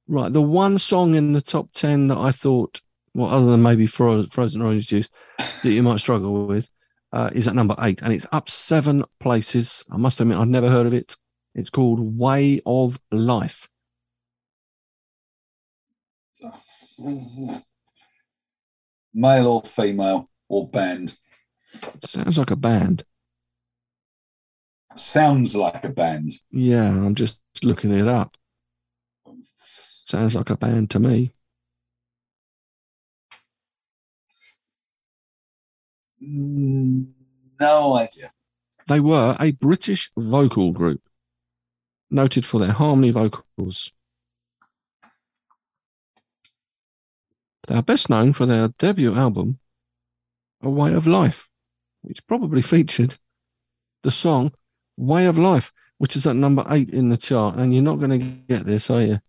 B: Right. The one song in the top 10 that I thought, well, other than maybe Fro- Frozen Orange Juice, that you might struggle with, uh, is at number eight. And it's up seven places. I must admit, I've never heard of it. It's called Way of Life.
C: Male or female or band?
B: Sounds like a band.
C: Sounds like a band.
B: Yeah, I'm just looking it up. Sounds like a band to me.
C: Mm, No idea.
B: They were a British vocal group, noted for their harmony vocals. They are best known for their debut album, A Way of Life, which probably featured the song Way of Life, which is at number eight in the chart. And you're not going to get this, are you?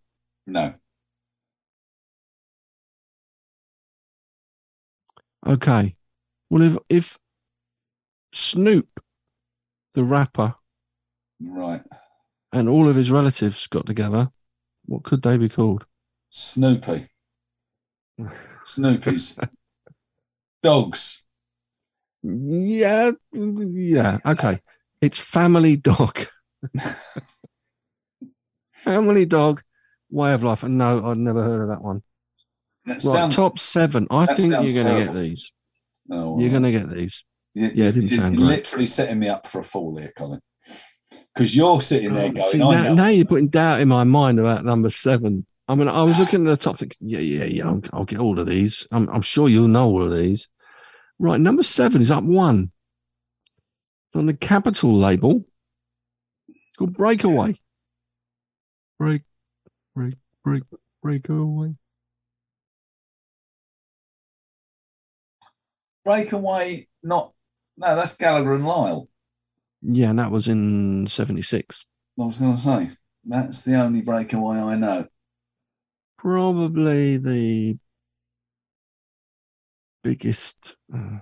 C: No.
B: Okay. Well, if, if Snoop, the rapper,
C: Right.
B: and all of his relatives got together, what could they be called?
C: Snoopy. Snoopies. Dogs.
B: Yeah, mm, yeah. Okay, it's Family Dog. family Dog, Way of Life. And no, I'd never heard of that one.
C: That
B: Right,
C: sounds.
B: top seven. I think you're going to get these.
C: Oh,
B: You're going to get these.
C: You-
B: Yeah, it didn't
C: you're
B: sound great.
C: literally setting me up for a fall here, Colin. Because you're sitting there
B: Um,
C: going,
B: now, now you're putting doubt in my mind about number seven. I mean, I was looking at the top, thinking, yeah, yeah, yeah, I'll, I'll get all of these. I'm, I'm sure you'll know all of these. Right, number seven is up one on the Capitol label. It's called Breakaway. Break, break, break, breakaway.
C: Breakaway, not. No, that's Gallagher and Lyle.
B: Yeah, and that was in '76.
C: I was going to say. That's the only breakaway I know.
B: Probably the biggest, uh,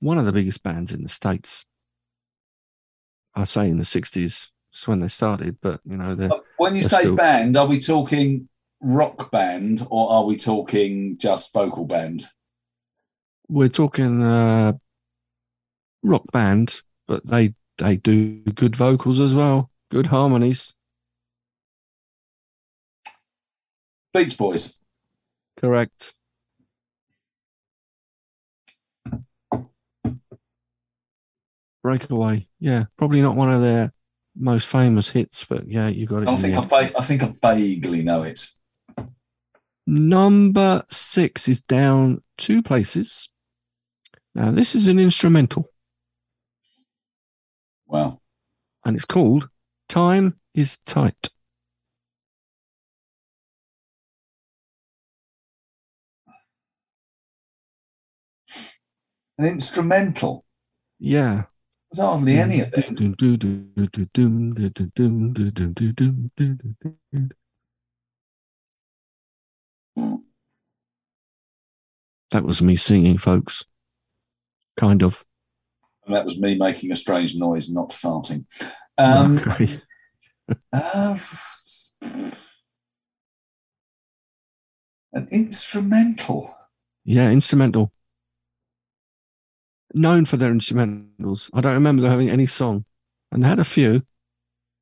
B: one of the biggest bands in the states. I say in the '60s. It's when they started, but you know, they're
C: When you
B: They're
C: say
B: still-
C: band, are we talking rock band or are we talking just vocal band?
B: we're talking uh, rock band, but they they do good vocals as well, good harmonies.
C: Beach Boys.
B: Correct. Breakaway, yeah, probably not one of their most famous hits, but yeah, you got it.
C: I
B: in
C: think I, va- I think I vaguely know it.
B: Number six is down two places. Now, this is an instrumental,
C: Wow.
B: and it's called Time is Tight.
C: An instrumental.
B: Yeah.
C: There's hardly any of them.
B: That was me singing, folks. Kind of.
C: And that was me making a strange noise, not farting. Um,
B: okay.
C: uh, an instrumental.
B: Yeah, instrumental. Known for their instrumentals. I don't remember them having any song. And they had a few.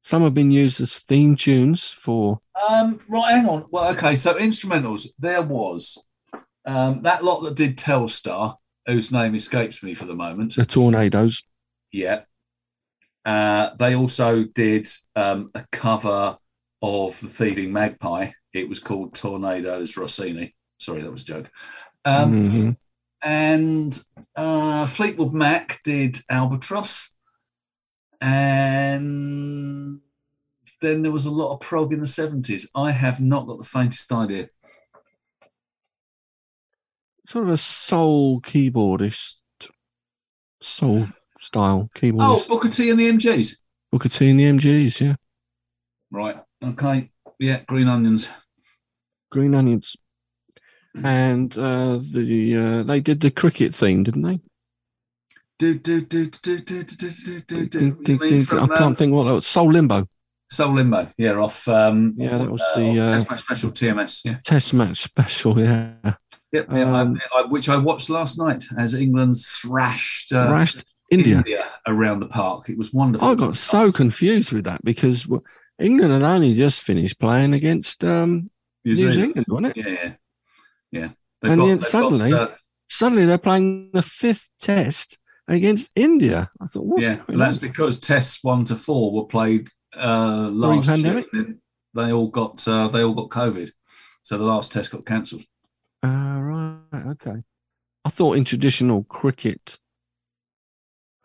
B: Some have been used as theme tunes for
C: Um, right, hang on. Well, okay, so instrumentals. There was um, that lot that did Telstar, whose name escapes me for the moment.
B: the Tornados.
C: Yeah. Uh, they also did um, a cover of the Thieving Magpie. It was called Tornadoes Rossini. Sorry, that was a joke. Um,
B: Mhm.
C: And uh, Fleetwood Mac did Albatross, and then there was a lot of prog in the seventies. I have not got the faintest idea.
B: Sort of a soul keyboardist, soul style
C: keyboard.
B: Oh.
C: Booker T and the MGs.
B: Booker T and the MGs, yeah.
C: Right. Okay. Yeah. Green Onions.
B: Green Onions and uh, the uh, they did the cricket theme, didn't they? I can't think what that was. Soul Limbo.
C: Soul Limbo, yeah, off. Um,
B: yeah, that was
C: uh,
B: the uh,
C: Test Match Special TMS. Yeah,
B: Test Match Special, yeah.
C: Yep, yeah,
B: um,
C: I, I, which I watched last night as England thrashed uh,
B: thrashed India.
C: India around the park. It was wonderful.
B: I got so confused with that because England had only just finished playing against um,
C: New Zealand,
B: wasn't it?
C: Yeah, yeah.
B: And then
C: they've
B: suddenly-
C: uh,
B: Suddenly they're playing the fifth test against India. I thought, what's
C: yeah, that's
B: on?
C: because tests one to four were played uh, last year. They all got uh, they all got COVID, so the last test got cancelled.
B: Ah, right, okay. I thought in traditional cricket,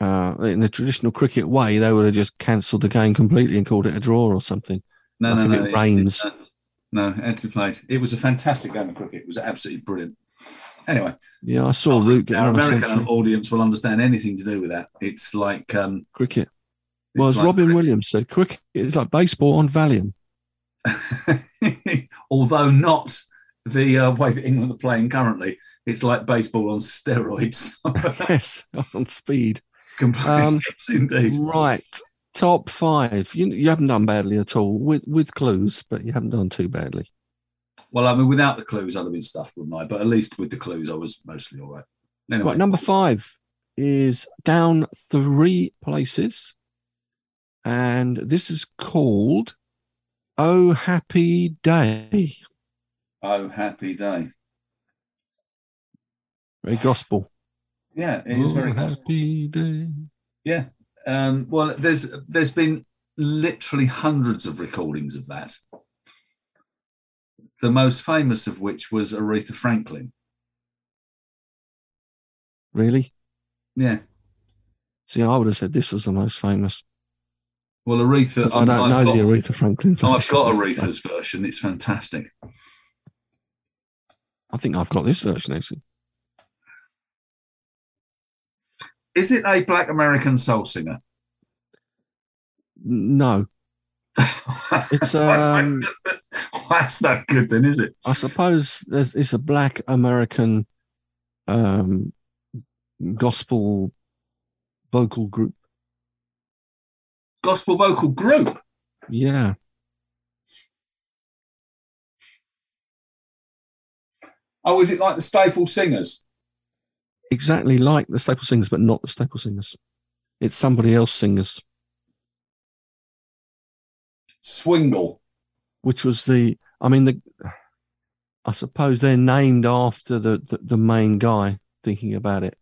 B: uh, in the traditional cricket way, they would have just cancelled the game completely and called it a draw or something.
C: No,
B: Like
C: no, no.
B: it rains.
C: uh, no, it had to be played. It was a fantastic game of cricket. It was absolutely brilliant. Anyway,
B: Yeah, I saw Root
C: our American audience will understand anything to do with that. It's like um,
B: Cricket. Well, as
C: like
B: Robin Williams said, cricket is like baseball on Valium.
C: although not the uh, way that England are playing currently. It's like baseball on steroids.
B: yes, on speed.
C: Completely,
B: Um,
C: yes, indeed.
B: Right. Top five. You you haven't done badly at all with with clues, but you haven't done too badly.
C: Well, I mean, without the clues, I'd have been stuffed, wouldn't I? But at least with the clues, I was mostly all right. Anyway,
B: Right, number five is down three places, and this is called "Oh Happy Day."
C: oh, happy day.
B: Very gospel.
C: Yeah, it is
B: oh,
C: very gospel.
B: happy day.
C: Yeah. Um, well, there's there's been literally hundreds of recordings of that. The most famous of which was Aretha Franklin.
B: Really?
C: Yeah.
B: See, I would have said this was the most famous.
C: Well, Aretha.
B: I don't know
C: got,
B: the Aretha Franklin.
C: I've got
B: version.
C: Aretha's version. It's fantastic.
B: I think I've got this version actually.
C: Is it a black American soul singer?
B: No, It's, um,
C: that's not good then, is it?
B: I suppose there's it's a black American um, gospel vocal group.
C: Gospel vocal group.
B: Yeah,
C: Oh, is it like the Staple Singers?
B: Exactly like the Staple Singers, but not the Staple Singers. It's somebody else singers,
C: Swingle.
B: which was the. I mean, the. I suppose they're named after the the, the main guy. Thinking about it,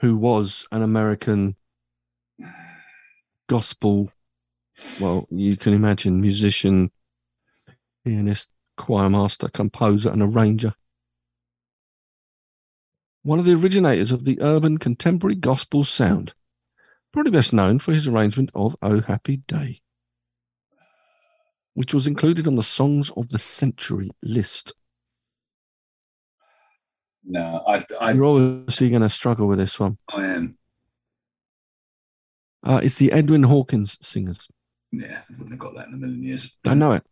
B: who was an American gospel. Well, you can imagine musician, pianist, choir master, composer, and arranger. One of the originators of the urban contemporary gospel sound, probably best known for his arrangement of "Oh Happy Day," which was included on the Songs of the Century list.
C: No, I, I,
B: You're obviously going to struggle with this one.
C: I am.
B: Uh, it's the Edwin Hawkins singers.
C: Yeah, I wouldn't have got that in a million years.
B: Don't know it,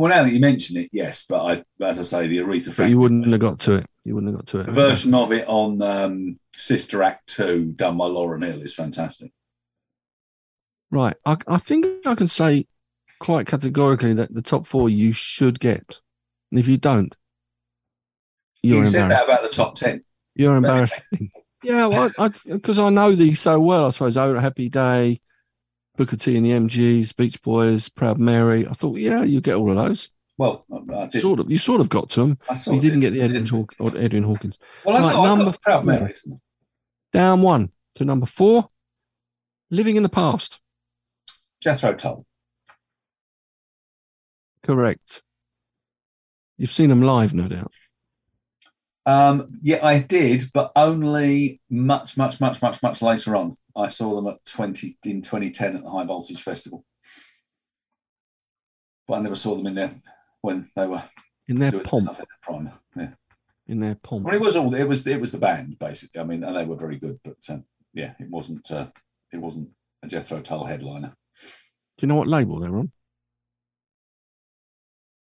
C: Well, now that you mention it, yes, but I, as I say, the Aretha Franklin
B: you wouldn't have got to it. You wouldn't have got to it.
C: the version of it on um, Sister Act Two, done by Lauryn Hill, is fantastic.
B: Right. I, I think I can say quite categorically that the top four you should get. And if you don't, you're
C: you said that about the top ten.
B: You're embarrassed. yeah, well, because I, know these so well, I suppose. Oh, Happy Day, Booker T and the MGs, Beach Boys, Proud Mary. I thought, yeah, you get all of those.
C: Well, I, I did.
B: Sort of. You sort of got to them.
C: I
B: You didn't
C: did.
B: get the Edwin, Haw- or Edwin Hawkins.
C: Well, I
B: Right,
C: I
B: number
C: got Proud. Mary.
B: Down one to number four, Living in the Past.
C: Jethro Tull.
B: Correct. You've seen them live, no doubt.
C: Um, yeah, I did, but only much, much, much, much, much later on. I saw them at 20 in 2010 at the High Voltage Festival. But I never saw them in there when they were
B: In their pomp.
C: in their prime. Yeah.
B: In their pomp.
C: Well, it was all it was. It was the band basically. I mean, and they were very good, but um, yeah, it wasn't. Uh, it wasn't a Jethro Tull headliner.
B: Do you know what label they're on?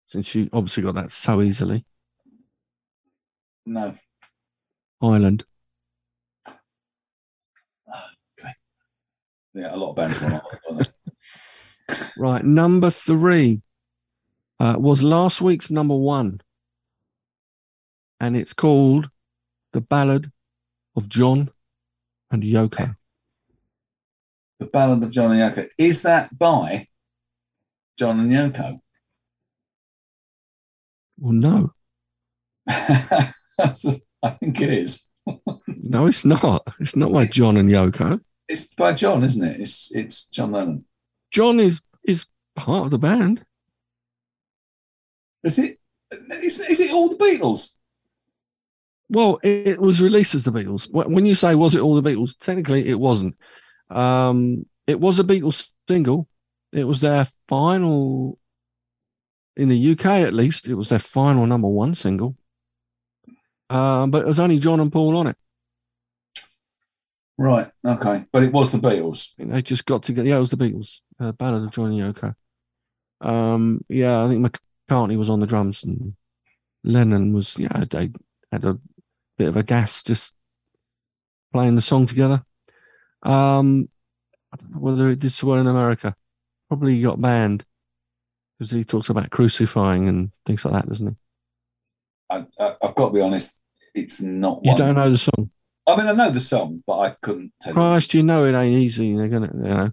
B: Since you obviously got that so easily.
C: No,
B: Island.
C: Yeah, a lot of bands were on. it, weren't they?
B: Right. Number three uh, was last week's number one. And it's called The Ballad of John and Yoko.
C: The Ballad of John and Yoko. Is that by John and Yoko?
B: Well, no.
C: I think it is.
B: No, it's not. It's not by John and Yoko.
C: It's by John, isn't it? It's it's John Lennon.
B: John is is part of the band.
C: Is it? Is, is it all the Beatles?
B: Well, it, was released as the Beatles. When you say was it all the Beatles, technically it wasn't. Um, it was a Beatles single. It was their final, in the UK at least, it was their final number one single. Um, but it was only John and Paul on it.
C: Right. Okay. But it was the Beatles.
B: I think They just got together. Yeah, it was the Beatles. Uh, Ballad of John and Yoko. Um, yeah, I think McCartney was on the drums and Lennon was, yeah, they had a bit of a gas just playing the song together. Um, I don't know whether it did so well in America. Probably got banned because he talks about crucifying and things like that, doesn't he?
C: I, I, I've got to be honest. It's not
B: You
C: one.
B: don't know the song.
C: I mean, I know the song, but I couldn't tell you.
B: Christ, you know it ain't easy. They're gonna, you know.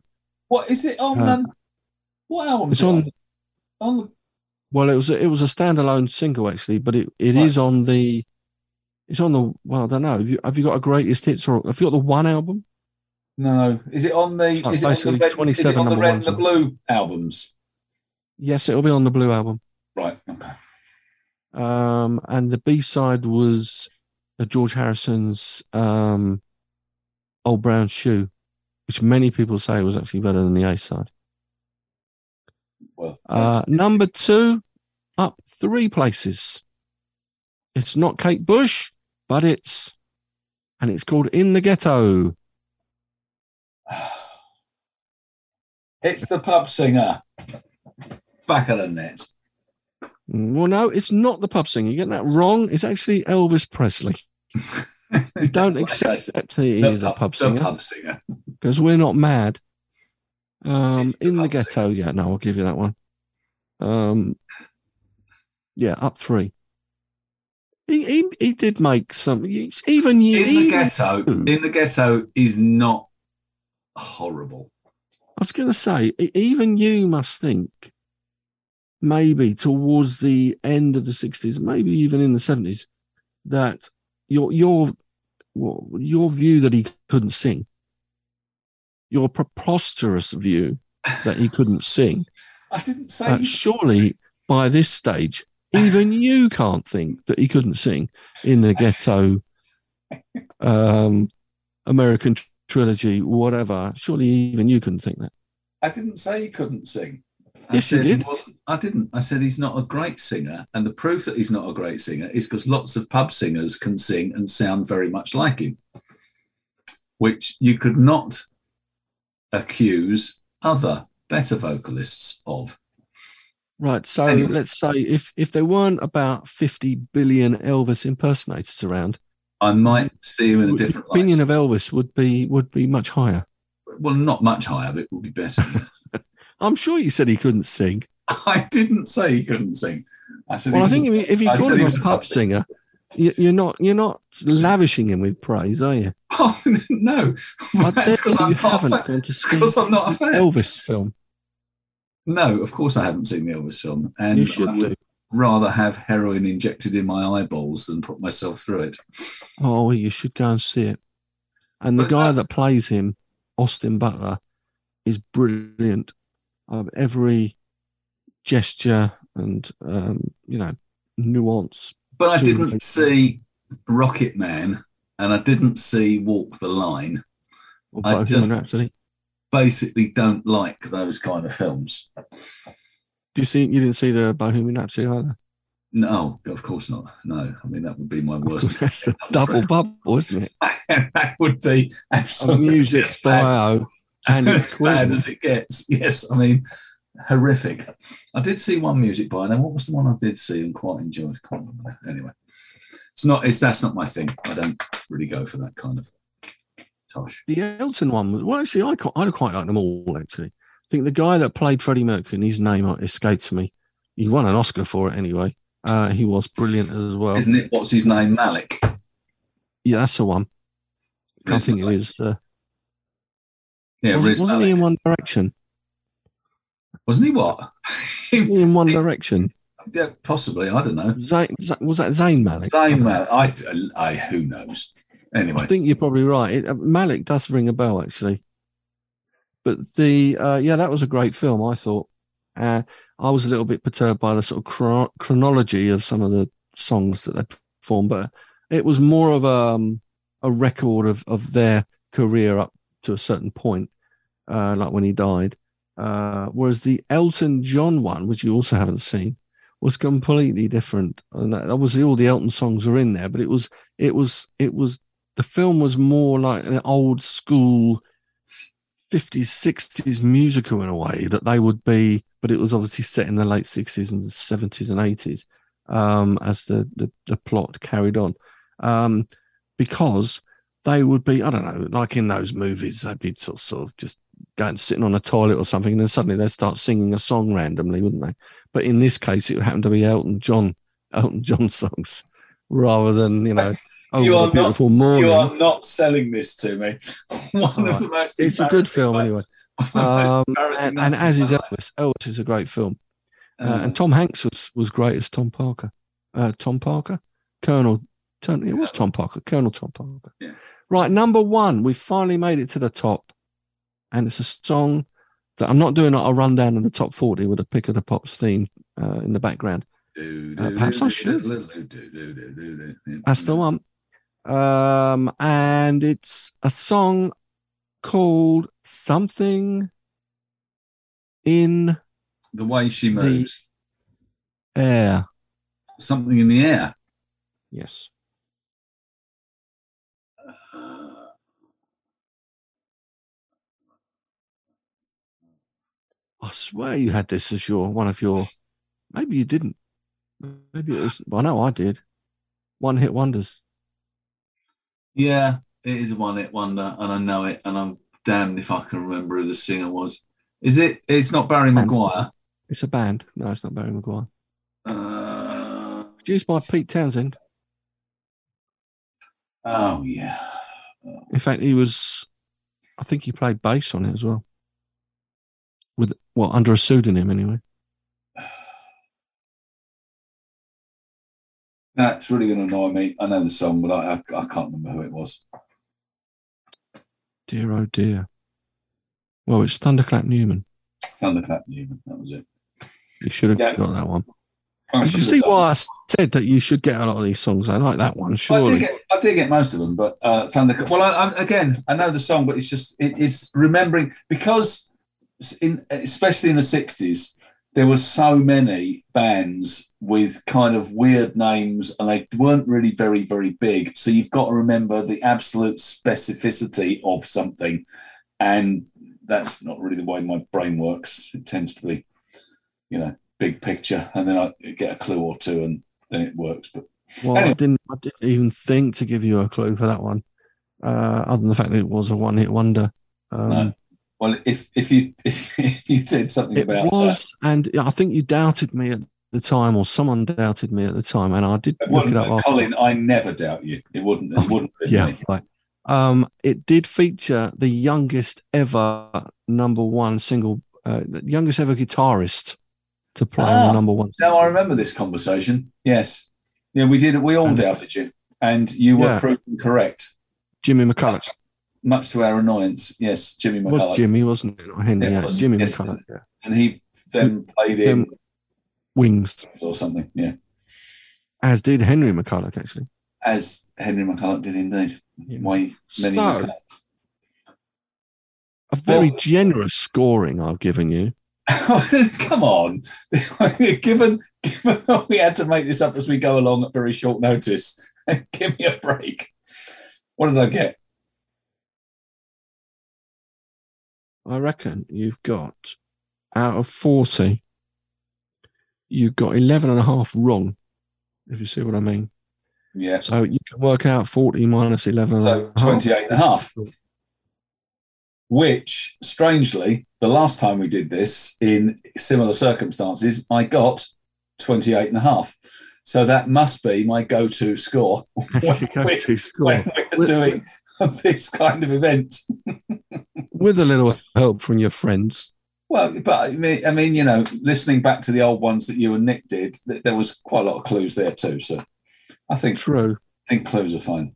C: What is it on?
B: Uh,
C: um, what album?
B: It's
C: is it
B: on.
C: on the
B: Well, it was a, it was a standalone single actually, but it, it is
C: Right.
B: on the it's on the well, I don't know. Have you have you got a greatest hits or have you got the one album?
C: no. Is it on the?
B: Oh,
C: is it on the red, is it on the red and the blue albums?
B: Yes, it'll be on the blue album.
C: Right. Okay.
B: Um, and the B side was George Harrison's um, "Old Brown Shoe," which many people say was actually better than the A side.
C: Well,
B: Uh, number two, up three places. It's not Kate Bush, but it's and it's called "In the Ghetto."
C: it's the pub singer. Back of the net.
B: Well, no, it's not the pub singer. You're getting that wrong. It's actually Elvis Presley. Don't accept he is a pub singer
C: singer.
B: because we're not mad. Um,
C: the
B: in the ghetto, yeah, no, I'll give you that one. Um, yeah, up three. He he, he did make some. Even you,
C: In the ghetto. In the ghetto is not horrible.
B: I was going to say, even you must think maybe towards the end of the 60s, maybe even in the 70s, that your your well, your view that he couldn't sing, your preposterous view that he couldn't sing,
C: I didn't say.
B: uh,
C: he-
B: surely by this stage, even you can't think that he couldn't sing in the ghetto um, American tr- trilogy, whatever. Surely even you couldn't think that.
C: I didn't say he couldn't sing. I
B: Yes, you
C: said he
B: did.
C: wasn't. I didn't. I said he's not a great singer, and the proof that he's not a great singer is because lots of pub singers can sing and sound very much like him, which you could not accuse other better vocalists of.
B: Right. So
C: Anyway.
B: let's say if if there weren't about fifty billion Elvis impersonators around,
C: I might see him in a different
B: opinion
C: light.
B: of Elvis would be would be much higher.
C: well, not much higher, but it would be better.
B: I'm sure you said he couldn't sing.
C: I didn't say he couldn't sing. I said.
B: Well, I think if, you call him a pub singer, you, you're not you're not lavishing him with praise, are you?
C: Oh no!
B: I
C: That's
B: bet
C: 'cause I'm
B: you haven't
C: fan.
B: gone to see
C: I'm not a fan.
B: Elvis film.
C: No, of course I haven't seen the Elvis film, and
B: You should
C: I would
B: do.
C: rather have heroin injected in my eyeballs than put myself through it.
B: Oh, you should go and see it. And the
C: But
B: guy
C: that-
B: that plays him, Austin Butler, is brilliant. Of every gesture and um, you know nuance.
C: But I didn't see Rocket Man and I didn't see Walk the Line.
B: Or
C: I just-
B: Rhapsody.
C: Basically, don't like those kind of films.
B: Do you see? You didn't see the Bohemian Rhapsody either.
C: No, of course not. No, I mean that would be my worst.
B: That's a double bubble, isn't it?
C: that would be
B: A
C: absolutely
B: music
C: as
B: bio and it's
C: as bad as it gets. Yes, I mean horrific. I did see one music by Now, what was the one I did see and quite enjoyed? I can't remember. Anyway, it's not. It's that's not my thing. I don't really go for that kind of tosh.
B: The Elton one was well. Actually, I quite, I quite like them all. Actually, I think the guy that played Freddie Mercury, his name escapes me. He won an Oscar for it anyway. Uh, he was brilliant as well.
C: Isn't it? What's his name? Malik.
B: Yeah, that's the one. I think it is. Uh,
C: Yeah,
B: wasn't, wasn't he in One Direction?
C: Wasn't he what?
B: He in One Direction?
C: yeah, possibly. I don't know.
B: Zayn, was that Zayn Malik?
C: Zayn Malik. I, I, who knows? Anyway,
B: I think you're probably right. It, uh, Malik does ring a bell, actually. But the uh, yeah, that was a great film. I thought. Uh, I was a little bit perturbed by the sort of chro- chronology of some of the songs that they performed, but it was more of a, um, a record of of their career up to a certain point, uh, like when he died. Uh, whereas the Elton John one, which you also haven't seen, was completely different. And that, obviously, all the Elton songs are in there, but it was it was it was the film was more like an old school 50s 60s musical in a way that they would be but it was obviously set in the late 60s and 70s and 80s um, as the, the the plot carried on um, because they would be i don't know like in those movies they'd be sort of, sort of just going sitting on a toilet or something and then suddenly they'd start singing a song randomly wouldn't they but in this case it would happen to be elton john elton john songs rather than you know oh
C: you are not-
B: beautiful morning
C: you are not selling this to me. One of the most.
B: It's a good film
C: ones-
B: anyway.
C: one of the most
B: Um, and, and as is. Elvis. Elvis is a great film. Uh,
C: Um,
B: and Tom Hanks was, was great as Tom Parker. Uh, Tom Parker? Colonel. It was Tom Parker. Colonel Tom Parker.
C: Yeah.
B: Right, number one. We finally made it to the top. And it's a song that I'm not doing a rundown of the top 40 with a pick of the pops theme uh, in the background.
C: do,
B: uh,
C: do,
B: perhaps I should. That's the one. Um, and it's a song called Something in
C: The way she moves.
B: Air.
C: Something in the air.
B: Yes.
C: Uh,
B: I swear you had this as your one of your. Maybe you didn't. Maybe it was. I know I did. One hit wonders.
C: yeah, it is a one-hit wonder, and I know it, and I'm damned if I can remember who the singer was. Is it? It's not Barry
B: Um,
C: McGuire.
B: It's a band. No, it's not Barry McGuire.
C: Uh,
B: Produced by Pete Townshend.
C: oh yeah.
B: In fact, he was. I think he played bass on it as well. Well, under a pseudonym anyway.
C: That's really going to annoy me. I know the song, but I, I, I can't remember who it was.
B: Dear oh dear. Well, it's Thunderclap Newman.
C: Thunderclap Newman. That was it.
B: You should have
C: Yeah.
B: got that one. Did you see why I said that you should get a lot of these songs? I like that one,
C: I
B: surely.
C: get, I did get most of them, but uh, Thunderclap. Well, I, again, I know the song, but it's just it, it's remembering because, in especially in the '60s, there were so many bands with kind of weird names, and they weren't really very very big. So you've got to remember the absolute specificity of something, and that's not really the way my brain works. It tends to be, you know, big picture, and then I get a clue or two, and then it works. But
B: Well, I didn't. I didn't even think to give you a clue for that one, uh, other than the fact that it was a one-hit wonder. Um,
C: No. Well, if if you if you did something
B: It
C: about
B: was, and I think you doubted me at the time, or someone doubted me at the time, and I did
C: that, it
B: look it up.
C: Colin. I never doubt you. It wouldn't. It
B: Oh,
C: wouldn't.
B: Yeah, right. Um, it did feature the youngest ever number one single, uh, the youngest ever guitarist to play on
C: Ah,
B: the number one.
C: Now I remember this conversation. Yes. Yeah, we did. We all
B: And-
C: doubted you, and you were
B: Yeah.
C: proven correct.
B: Jimmy McCulloch.
C: Much, to our annoyance. Yes, Jimmy
B: It was Jimmy, wasn't it? Not Henry. Yeah,
C: was.
B: Jimmy
C: Yes.
B: McCulloch. Yeah.
C: and he then played in
B: Wings.
C: or something. Yeah.
B: as did Henry McCullough, actually.
C: As Henry McCullough did indeed.
B: Yeah.
C: Why many
B: So- A very
C: Well-
B: generous scoring I've given you.
C: Come on. given given we had to make this up as we go along at very short notice, give me a break. What did I get?
B: I reckon you've got out of 40, you've got 11 and a half wrong, if you see what I mean.
C: Yeah.
B: So you can work out 40 minus 11.
C: So 28 and a half. Which, strangely, the last time we did this in similar circumstances, I got 28 and a half. So that must be my go to score when,
B: go-to score.
C: when we're doing this kind of event.
B: With a little help from your friends.
C: Well, but I mean, I mean, you know, listening back to the old ones that you and Nick did, th- there was quite a lot of clues there too. So I think
B: True.
C: I think clues are fine.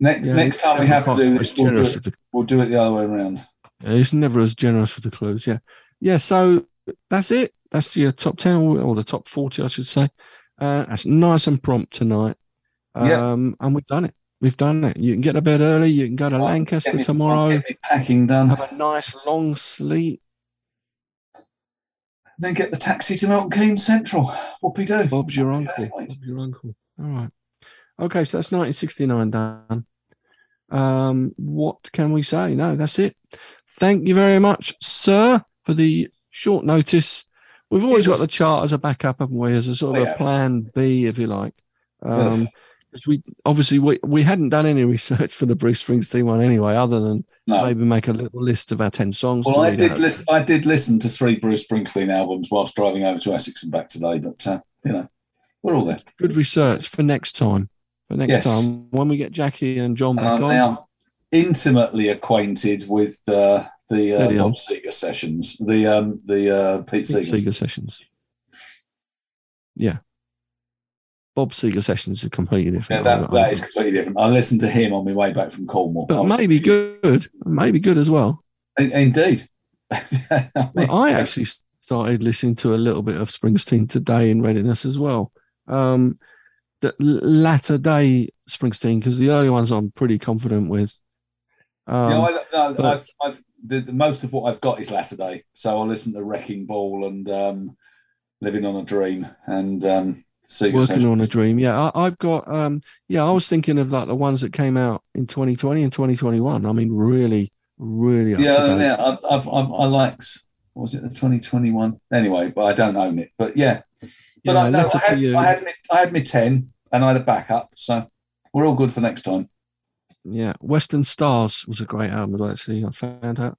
C: Next
B: Yeah,
C: next time we have to do this, we'll do, it,
B: the-
C: we'll do it the other way around.
B: He's never as generous with the clues. Yeah. Yeah. So that's it. That's your top 10 or, or the top 40, I should say. Uh, that's nice and prompt tonight. Um, And we've done it. We've done it. You can get to bed early. You can go to
C: I'll
B: Lancaster
C: get me- I'll
B: tomorrow.
C: Get me packing done.
B: Have a nice long sleep.
C: Then get the taxi to Milton Keynes Central. Whoopie do.
B: Bob's your
C: Okay,
B: uncle.
C: wait.
B: Bob's your uncle. All right. Okay, so that's 1969 done. Um, what can we say? No, that's it. Thank you very much, sir, for the short notice. We've always
C: was-
B: got the chart as a backup, haven't we? As a sort of
C: We
B: a plan B, if you like.
C: Bit of-
B: Um, 'cause we obviously we, we hadn't done any research for the Bruce Springsteen one anyway, other than
C: No.
B: maybe make a little list of our ten songs.
C: Well, I did listen. I did listen to three Bruce Springsteen albums whilst driving over to Essex and back today. But uh, you know, we're all there.
B: Good research for next time. For next
C: Yes.
B: time when we get Jackie and John
C: And
B: back
C: I'm
B: on.
C: now intimately acquainted with uh, the uh. Bob Seger sessions, the um, the uh, Pete
B: Pete sessions. Yeah. Bob Seeger sessions are completely
C: Yeah,
B: different.
C: that, that is completely different. I listened to him on my way back from Cornwall. I
B: but maybe
C: confused.
B: good. Maybe good as well.
C: In- Indeed.
B: Well, I actually started listening to a little bit of Springsteen today in readiness as well. Um, the latter day Springsteen, because the early ones I'm pretty confident with. Um,
C: no, I, no,
B: but-
C: I've, I've the, the most of what I've got is latter day. So I'll listen to Wrecking Ball and um, Living on a Dream and Seeger
B: working on a dream. Yeah, I, I've got. Um, yeah, I was thinking of like the ones that came out in 2020 and 2021. I mean, really, really up to
C: Yeah,
B: date.
C: yeah. I've, I've, I've, I like. what Was it the 2021? Anyway, but I don't own it. But yeah, but
B: Yeah,
C: I, no, I,
B: to
C: had,
B: you.
C: I had me, I had me ten, and I had a backup, so we're all good for next time.
B: Yeah, Western Stars was a great album, actually. I found out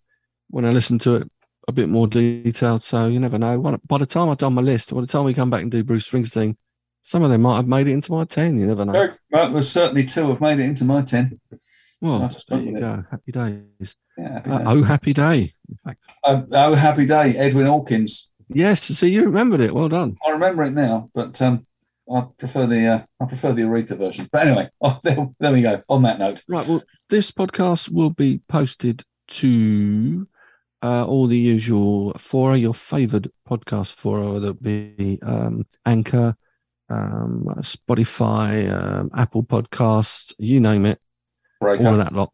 B: when I listened to it a bit more detailed. So you never know. By the time I've done my list, by the time we come back and do Bruce Springsteen, some of them might have made it into my 10. You never know.
C: Very- Well, there's certainly two have made it into my ten.
B: Well, there you go. Happy days.
C: Yeah, happy
B: Uh,
C: days.
B: oh, happy day. In fact,
C: Uh, oh, happy day, Edwin Hawkins.
B: yes. See, you remembered it. Well done.
C: I remember it now, but um, I prefer the uh, I prefer the Aretha version. But anyway, oh, there, there we go. On that note,
B: Right. Well, this podcast will be posted to uh, all the usual fora, your favoured podcast fora, whether it be um, Anchor, um, Spotify, um, Apple Podcasts, you name it,
C: break
B: all of that lot.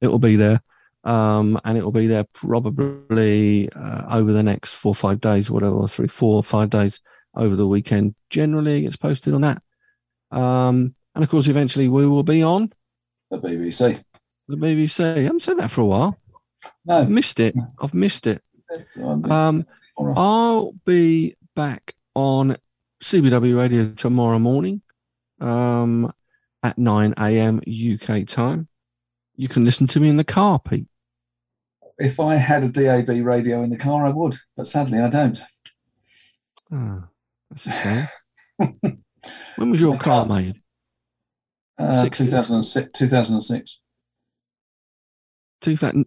B: It will be there. Um, and it will be there probably uh, over the next four or five days, whatever, or three, four or five days over the weekend. Generally, it's posted on that. Um, and of course, eventually, we will be on
C: The BBC.
B: the BBC. I haven't said that for a while. I've
C: No,
B: missed it. I've missed it. Um. I'll be back on CBW Radio tomorrow morning um, at 9 a.m. UK time. You can listen to me in the car, Pete.
C: if I had a DAB radio in the car, I would, but sadly, I don't.
B: Ah, that's a shame. when was your car made?
C: Uh,
B: 60s.
C: 2006, 2006.
B: 2000,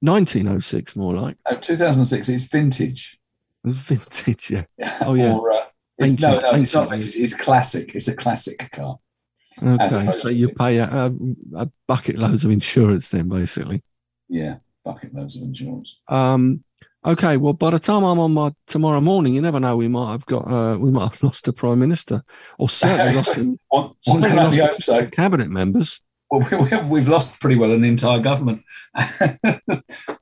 B: 1906, more like.
C: Oh, 2006. It's vintage.
B: Vintage, yeah. Oh, yeah.
C: or, uh, it's, no, no, it's not vintage. It's classic. It's a classic car.
B: Okay, so you pay a, a, a bucket loads of insurance then, basically.
C: Yeah, bucket loads of insurance.
B: Um, Okay, well, by the time I'm on my tomorrow morning, you never know. We might have got, uh, we might have lost a prime minister, or certainly lost, a,
C: One,
B: certainly lost
C: so.
B: cabinet members.
C: Well, we- we- we've lost pretty well an entire government.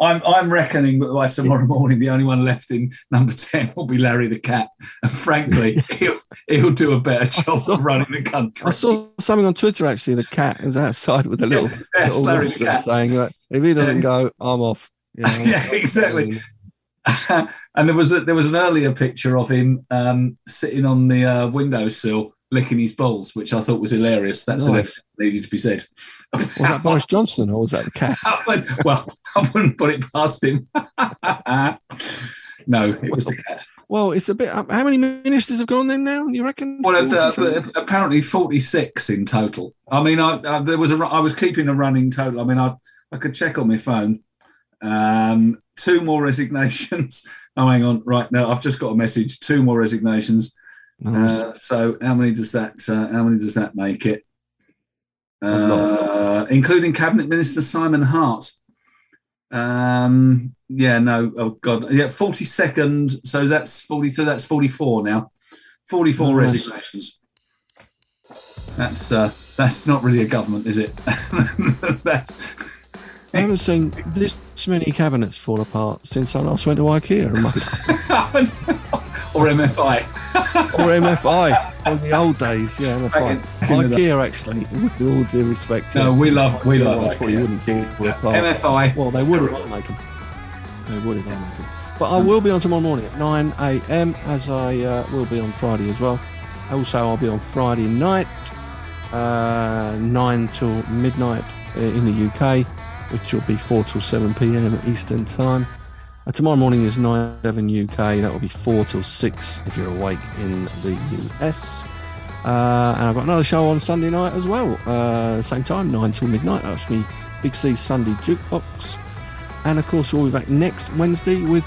C: I'm I'm reckoning that by tomorrow morning, the only one left in number ten will be Larry the cat, and frankly, he'll he'll do a better job
B: saw-
C: of running the country.
B: I saw something on Twitter actually. The cat was outside with a little,
C: Yes,
B: little
C: Larry the cat.
B: saying that if he doesn't
C: Yeah.
B: go, I'm off. You know,
C: Yeah, exactly. and there was a, there was an earlier picture of him um, sitting on the uh, windowsill licking his balls, which I thought was hilarious. That's
B: Nice.
C: that needed to be said.
B: Was that Boris Johnson or was that the cat?
C: Well, I wouldn't put it past him. no, it was the cat.
B: Well, it's a bit. How many ministers have gone then now? You reckon?
C: Well,
B: 40
C: uh, uh, apparently forty-six in total. I mean, I, I there was a I was keeping a running total. I mean, I I could check on my phone. Um, two more resignations. Oh, hang on, right now I've just got a message. Two more resignations.
B: Nice.
C: Uh, so how many does that? Uh, how many does that make it? Uh, including cabinet minister Simon Hart. Um, yeah, no, oh god, yeah, forty second. So that's forty. So that's forty-four now. Forty-four
B: Nice.
C: resignations. That's uh, that's not really a government, is it? that's
B: I haven't seen this many cabinets fall apart since I last went to IKEA
C: or MFI.
B: or MFI on the old days. Yeah, MFI.
C: Back in- back in the day.
B: IKEA actually, with all due respect.
C: No, we love we love
B: That's what you
C: IKEA.
B: wouldn't think fall apart.
C: MFI.
B: Well, they would if make them. They would if I make them. But I will be on tomorrow morning at 9 a.m. as I uh, will be on Friday as well. Also, I'll be on Friday night, uh, 9 till midnight uh, in the UK, which will be 4 till 7 p.m. Eastern Time. Uh, tomorrow morning is 9 7 UK, that will be 4 till 6 if you're awake in the US. Uh, and I've got another show on Sunday night as well, uh, same time, 9 till midnight. That's me, Big C Sunday Jukebox. And of course, we'll be back next Wednesday with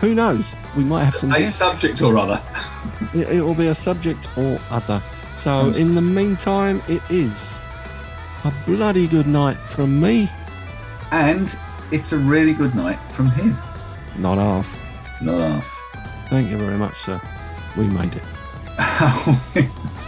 B: who knows? We might have some
C: A
B: guests.
C: subject or other.
B: It, it will be a subject or other. So, in the meantime, it is a bloody good night from me.
C: And it's a really good night from him.
B: Not half.
C: Not half.
B: Thank you very much, sir. We made it.